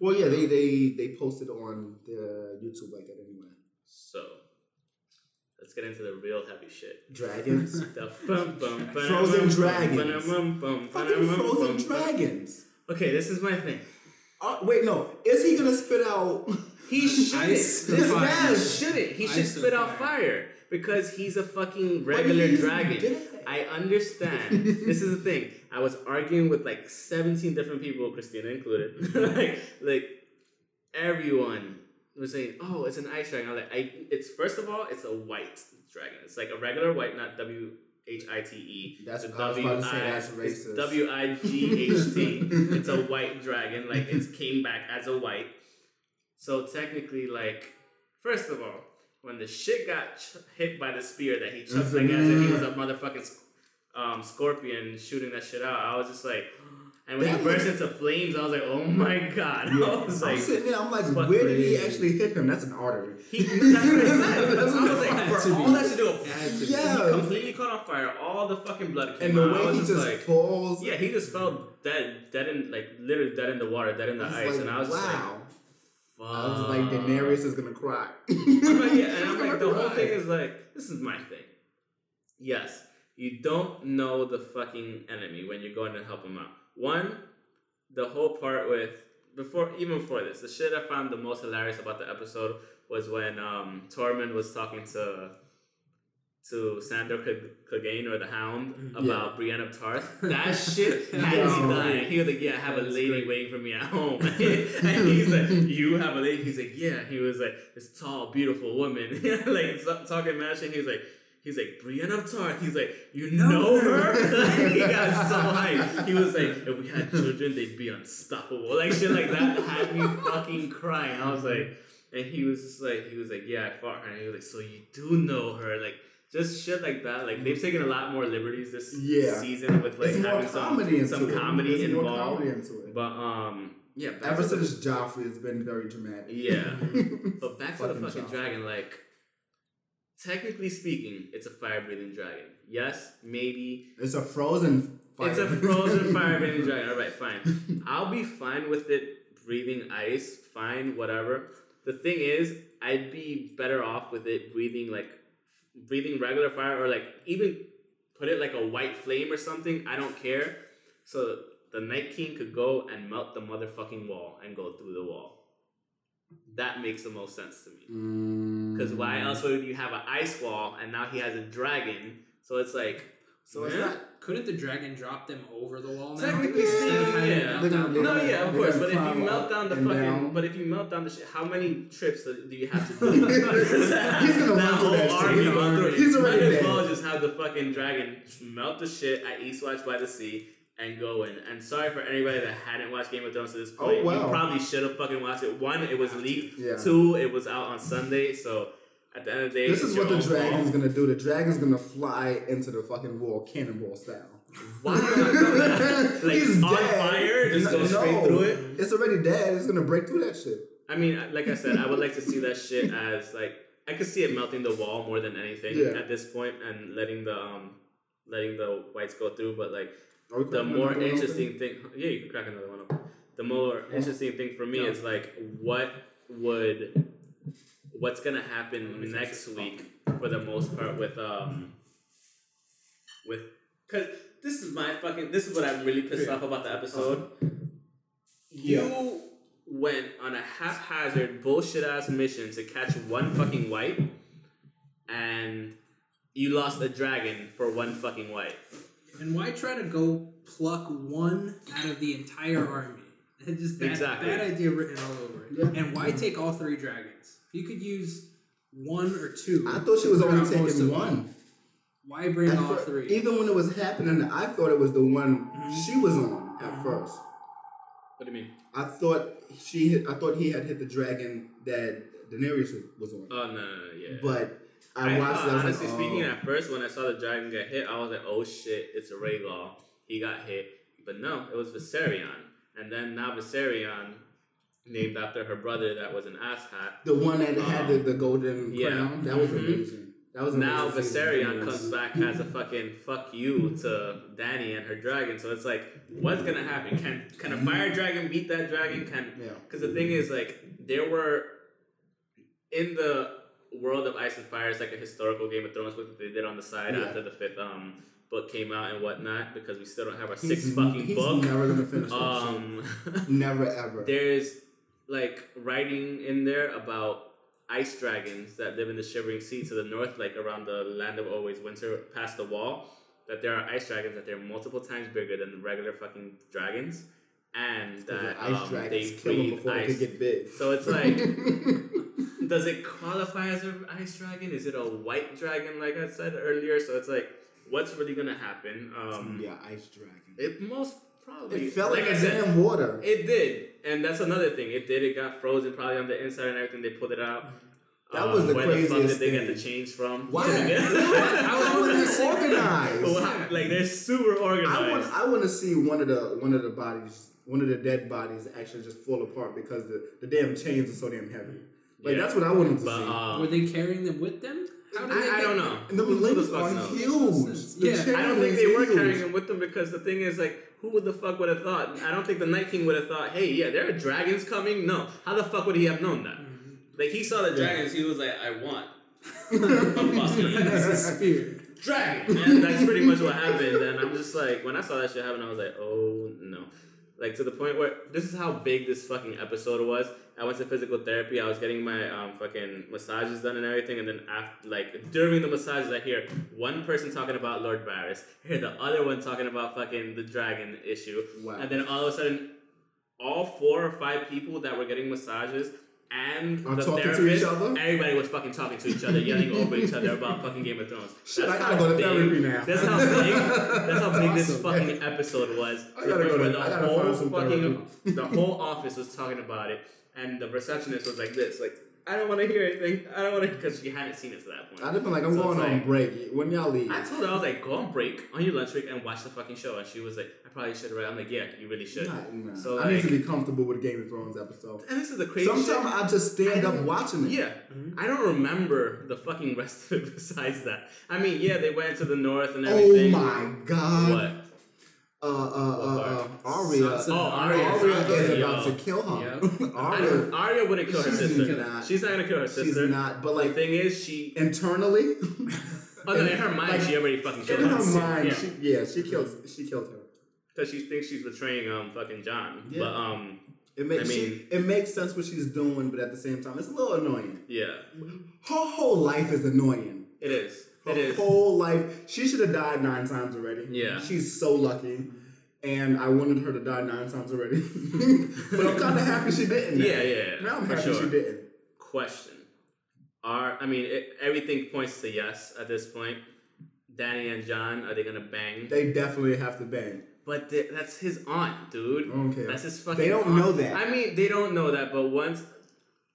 Well, yeah, they they they posted on the YouTube like that anyway. So let's get into the real heavy shit. Dragons, The bum, bum, bum, Frozen dragons. fucking frozen dragons. Okay, this is my thing. Uh, wait, no. Is he gonna spit out? He shouldn't. Ice This and man shouldn't. He should Ice spit out fire. fire because he's a fucking regular dragon. I understand. this is the thing. I was arguing with like 17 different people, Christina included. like, like everyone was saying, "Oh, it's an ice dragon." I'm like, I, it's first of all, it's a white dragon. It's like a regular white, not W H I T E. That's It's I was about to say W-I- that's it's racist. W I G H T. It's a white dragon. Like it came back as a white. So technically, like, first of all, when the shit got ch- hit by the spear that he chucked like as if he was a motherfucking um, scorpion shooting that shit out, I was just like, and when That he burst was- into flames, I was like, oh my god! I was I'm like, sitting there. I'm like, where did he actually hit him? That's an artery. he, that's what I said. That's I was like, for all that to do. Yeah. he completely caught on fire. All the fucking blood came And the out. I way was he just just like, falls. yeah, he just fell dead, dead in like literally dead in the water, dead in the ice, like, and I was just like, wow. I was like, Daenerys is gonna cry. I'm like, yeah, and I'm like, the whole thing is like, this is my thing. Yes, you don't know the fucking enemy when you're going to help him out. One, the whole part with before even before this, the shit I found the most hilarious about the episode was when um Tormund was talking to to Sandor Clegane or the Hound about Brienne of Tarth. That shit had No. me dying. He was like, "Yeah, I have a lady great. waiting for me at home," and he's like, "You have a lady?" He's like, "Yeah." He was like, "This tall, beautiful woman," like so- talking mashing. He's like. He's like Brienne of Tarth. He's like, you know her? he got so hyped. He was like, if we had children, they'd be unstoppable. Like shit like that had me fucking crying. I was like, and he was just like, he was like, yeah, I fought her. And he was like, so you do know her? Like just shit like that. Like they've taken a lot more liberties this Yeah. season with like It's having comedy some, into some it. comedy more involved. comedy into it. But um, yeah. Ever the- since Joffrey has been very dramatic. Yeah. But back to the Fucking fucking Joffrey. dragon, like technically speaking, it's a fire breathing dragon. Yes, maybe It's a frozen. Fire. it's a frozen fire breathing dragon. All right, fine. I'll be fine with it breathing ice. Fine, whatever. The thing is, I'd be better off with it breathing like breathing regular fire or like even put it like a white flame or something. I don't care. So the Night King could go and melt the motherfucking wall and go through the wall. That makes the most sense to me. Mm. Because why else would you have an ice wall and now he has a dragon? So it's like, So it's Yeah. not. Couldn't the dragon drop them over the wall now? Technically Instead of speaking, having yeah. down no, yeah, of course. But if you melt down the and fucking, down. but if you melt down the shit, how many trips do do you have to do? He's gonna that run through whole that army He's through. already- he's already Might as well just have the fucking dragon melt the shit at Eastwatch by the Sea and go in. And sorry for anybody that hadn't watched Game of Thrones to this point. Oh, point. wow. You probably should have fucking watched it. One, it was leaked. Yeah. Two, it was out on Sunday. So at the end of the day, This is what the dragon's gonna do. The dragon's gonna fly into the fucking wall, cannonball style. Why would I do that? Like He's on dead. fire, just go No, straight through it. It's already dead. It's gonna break through that shit. I mean, like I said, I would like to see that shit as like I could see it melting the wall more than anything Yeah. at this point and letting the um letting the whites go through. But like the more another one interesting thing, yeah, you can crack another one open. The more interesting thing for me Yeah. is like what would what's gonna happen next week for the most part with um with because this is my fucking this is what I'm really pissed Yeah. off about the episode. Yeah. You went on a haphazard bullshit ass mission to catch one fucking white, and you lost a dragon for one fucking white. And why try to go pluck one out of the entire army? It's just bad, Exactly. bad idea written all over it. Yeah. And why take all three dragons? You could use one or two. I thought she was only taking of one. Why bring At all fir- three? Even when it was happening, I thought it was the one Mhm. she was on at first. What do you mean? I thought she, hit, I thought he had hit the dragon that Daenerys was on. Oh no, no, no yeah. But I, I watched thought, it. I was honestly like, speaking, oh. at first when I saw the dragon get hit, I was like, "Oh shit, it's a Rhaegal. He got hit." But no, it was Viserion, and then now Viserion, named after her brother that was an asshat. the one that had the, the golden Yeah. crown. That was Mhm. amazing. That was Now. Viserion comes back as a fucking fuck you to Danny and her dragon. So it's like, what's gonna happen? Can can a fire dragon beat that dragon? Can Yeah. Because the thing is, like, there were in the world of Ice and Fire, is like a historical Game of Thrones book that they did on the side Yeah. after the fifth um book came out and whatnot. Because we still don't have our He's- sixth fucking he's book. never gonna finish Um. Never ever. there's like writing in there about ice dragons that live in the Shivering Sea to the north, like around the land of always winter, past the wall. That there are ice dragons that they're multiple times bigger than regular fucking dragons, and that ice um, dragons they breathe ice. could get big. So it's like, does it qualify as an ice dragon? Is it a white dragon, like I said earlier? So it's like, what's really gonna happen? Um, be an ice dragon. it most probably. It felt like, said, damn water. it did, and that's another thing. It did. It got frozen probably on the inside and everything. They pulled it out. That was the where the fuck craziest did they get thing. the chains from? Why? Yeah. I was wondering the same thing. organized. Like they're super organized. I want I want to see one of the one of the bodies, one of the dead bodies actually just fall apart because the, the damn chains are so damn heavy. Like Yeah. that's what I wanted to but see. um, Were they carrying them with them? How did they I, I don't know. and the Who- who the links fuck are knows? huge. The Yeah, I don't think links they were carrying him with them because the thing is like, who would the fuck would have thought? I don't think the Night King would have thought, hey, yeah, there are dragons coming. No, how the fuck would he have known that? Like he saw the dragons, he was like, I want a a spear. dragon. And that's pretty much what happened. And I'm just like, when I saw that shit happen, I was like, oh no. Like to the point where this is how big this fucking episode was. I went to physical therapy. I was getting my um, fucking massages done and everything, and then after, like during the massages, I hear one person talking about Lord Varys, I hear the other one talking about fucking the dragon issue, Wow. and then all of a sudden, all four or five people that were getting massages and Are the talking to therapist, each other? everybody was fucking talking to each other, yelling over each other about fucking Game of Thrones. Shit, That's I gotta go to big- therapy now. That's how big. That's how big this Awesome. fucking episode was. I gotta go Where to- the I gotta whole find some fucking the whole office was talking about it, and the receptionist was like this, like I don't want to hear anything. I don't want to because she hadn't seen it to that point. I'd have been like, I'm So going on like- break. When y'all leave? I told her I was like, go on break on your lunch break and watch the fucking show, and she was like, I probably should. Right? I'm like, yeah, you really should. Nah, nah. So, I need to be comfortable with Game of Thrones episode. And this is the crazy. Thing. Sometimes. I just stand I up watching it. Yeah, I don't remember the fucking rest of it besides that. I mean, yeah, they went to the north and everything. Oh everything. my god. What? Uh, uh, uh, uh, Arya. Sansa. Oh, Arya. Arya is yo. about to kill her. Yep. Arya, Arya wouldn't kill her She's sister. not. She's not gonna kill her she's sister. not. But The thing is, she. internally, Oh no, in her mind, Like, she already fucking in killed her her. mind, yeah. she yeah, she kills. She killed her. Because she thinks she's betraying um fucking Jon. Yeah. But um It makes I she, it makes sense what she's doing, but at the same time, it's a little annoying. yeah, Her whole life is annoying. it is. Her It is. whole life. She should have died nine times already. Yeah. She's so lucky. And I wanted her to die nine times already. but I'm kind of happy she didn't. now. Yeah, yeah, yeah, Now I'm for happy sure. she didn't. Question: Are I mean it, everything points to yes at this point. Danny and Jon are they gonna bang? They definitely have to bang. But th- that's his aunt, dude. Okay. That's his fucking. They don't aunt. know that. I mean, they don't know that. But once,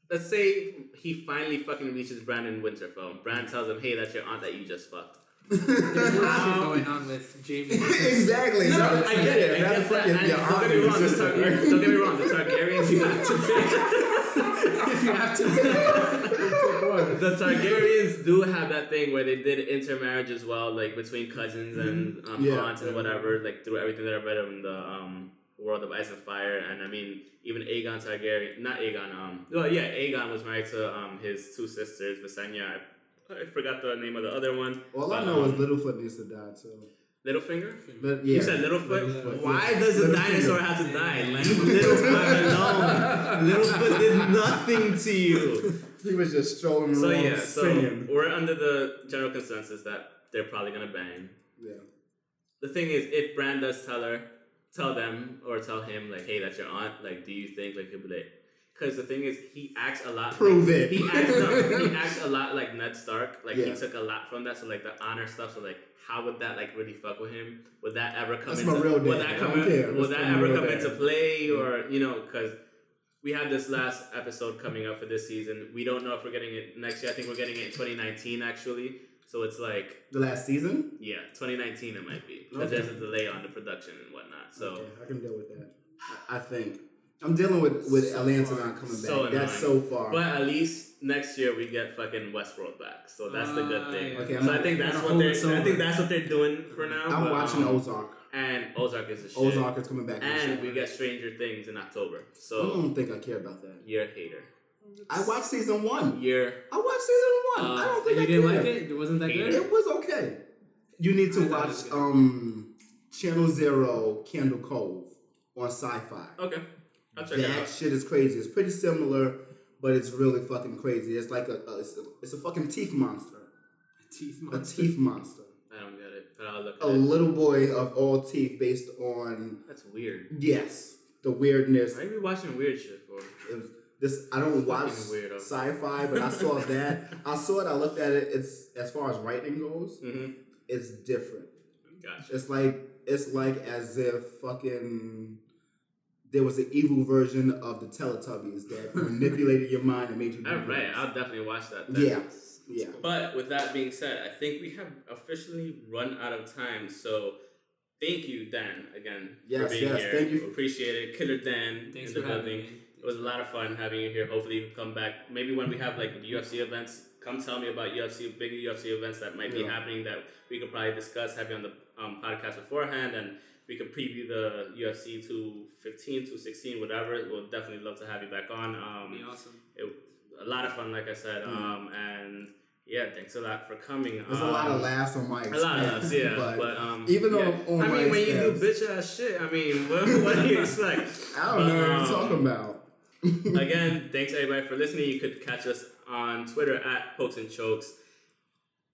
let's say he finally fucking reaches Brandon Winterfell. Brand tells him, "Hey, that's your aunt that you just fucked." There's more shit going on with Jaime. exactly. No, so no, I get it. I get that. And don't get me wrong. The sister. Tar- don't get me wrong. The Targaryens. you have to pick. if you have to pick, pick the Targaryens do have that thing where they did intermarriage as well, like between cousins and um, Yeah. aunts and whatever, like through everything that I read in the um, World of Ice and Fire. And I mean, even Aegon Targaryen, not Aegon, um, well, yeah, Aegon was married to um, his two sisters, Visenya. I, I forgot the name of the other one. All I but, know is um, Littlefoot needs to die too. Littlefinger. But yeah, You said Littlefoot? Littlefoot. Why does a dinosaur have to die? Leave Littlefoot alone. Littlefoot did nothing to you. he was just strolling So around yeah, so singing. we're under the general consensus that they're probably gonna bang. Yeah. The thing is, if Bran does tell her, tell them or tell him like, "Hey, that's your aunt." Like, do you think like he'll be like? Because the thing is, he acts a lot. Prove like, it. He acts. No, he acts a lot like Ned Stark. Like Yeah. he took a lot from that. So like the honor stuff. So like, how would that like really fuck with him? Would that ever come That's into? my real would that come? In, would That's that ever come dad. into play or you know? Because we have this last episode coming up for this season. We don't know if we're getting it next year. I think we're getting it in 2019 actually. So it's like, The last season. yeah, 2019 it might be because Okay. there's a delay on the production and whatnot. So okay, I can deal with that. I, I think I'm dealing with with So Atlanta far. not coming back. So That's so far. But at least next year we get fucking Westworld back, so that's the good thing. yeah. Okay, so I'm I think not- what they're. us I think that's what they're doing for now. I'm but, watching um, Ozark. and Ozark is a shit. Ozark is coming back. and we get Stranger Things in October. So I don't think I care about that. you're a hater. I watched season one. You're I watched season one. Uh, I don't think And you didn't like it? It wasn't that good? It was okay. You need to watch um Channel Zero Candle Cove on Sci-Fi. okay. I'll check that it out. shit is crazy. It's pretty similar, but it's really fucking crazy. It's like a, a, it's, a it's a fucking teeth monster. Teeth monster. A teeth monster. I don't get it, but I'll look A little boy of all teeth, based on That's weird. yes, the weirdness. Why are you watching weird shit for? It was- this I don't watch sci-fi, but I saw that. I saw it. I looked at it. It's as far as writing goes, Mm-hmm. it's different. Gotcha. It's like it's like as if fucking there was an evil version of the Teletubbies that manipulated your mind and made you. All right. I'll definitely watch that. Then. Yeah, yeah. But with that being said, I think we have officially run out of time. So thank you, Dan, again for Yes, being yes, here. thank you. Appreciate it, Killer Dan Thanks in for the having building. me. It was a lot of fun having you here. Hopefully, you come back. Maybe when we have like UFC events, come tell me about UFC, big UFC events that might be Yeah. happening that we could probably discuss. Have you on the um, podcast beforehand, and we could preview the UFC 215, 216, whatever. We'll definitely love to have you back on. That'd be Um, awesome. it, a lot of fun, like I said. Mm. Um, and yeah, thanks a lot for coming. There's a um, lot of laughs on my a lot of expense, us, yeah. but, But, um, even though yeah. on I my mean, when you do bitch ass shit, I mean, what, what do you expect? I don't know what Um, you're talking about. Again, thanks everybody for listening. You could catch us on Twitter at Pokes and Chokes.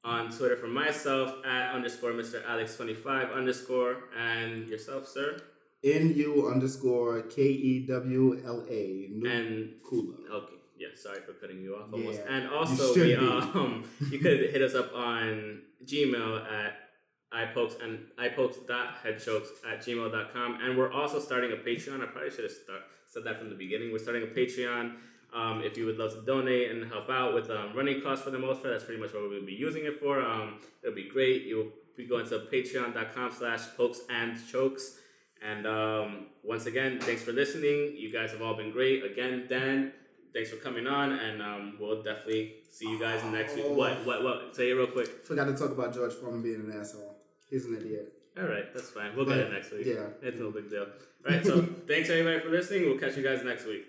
On Twitter for myself at underscore Mr. Alex twenty five underscore and yourself, sir. N U underscore K E W L A. New And Kula. okay, yeah, sorry for cutting you off almost. Yeah, and also should we, um you could hit us up on Gmail at ipokes and ipokes.headchokes at gmail.com. And we're also starting a Patreon. I probably should have start, said that from the beginning. We're starting a Patreon. Um, if you would love to donate and help out with um, running costs for the most part, that's pretty much what we'll be using it for. Um, it'll be great. You'll be going to patreon.com slash pokes and chokes. And um, once again, thanks for listening. You guys have all been great. Again, Dan, thanks for coming on, and um, we'll definitely see you guys next week. What, what, what? Say it real quick. Forgot to talk about George Foreman being an asshole. He's an idiot. All right, that's fine. We'll get it next week. yeah. It's no big deal. All right, so thanks everybody for listening. We'll catch you guys next week.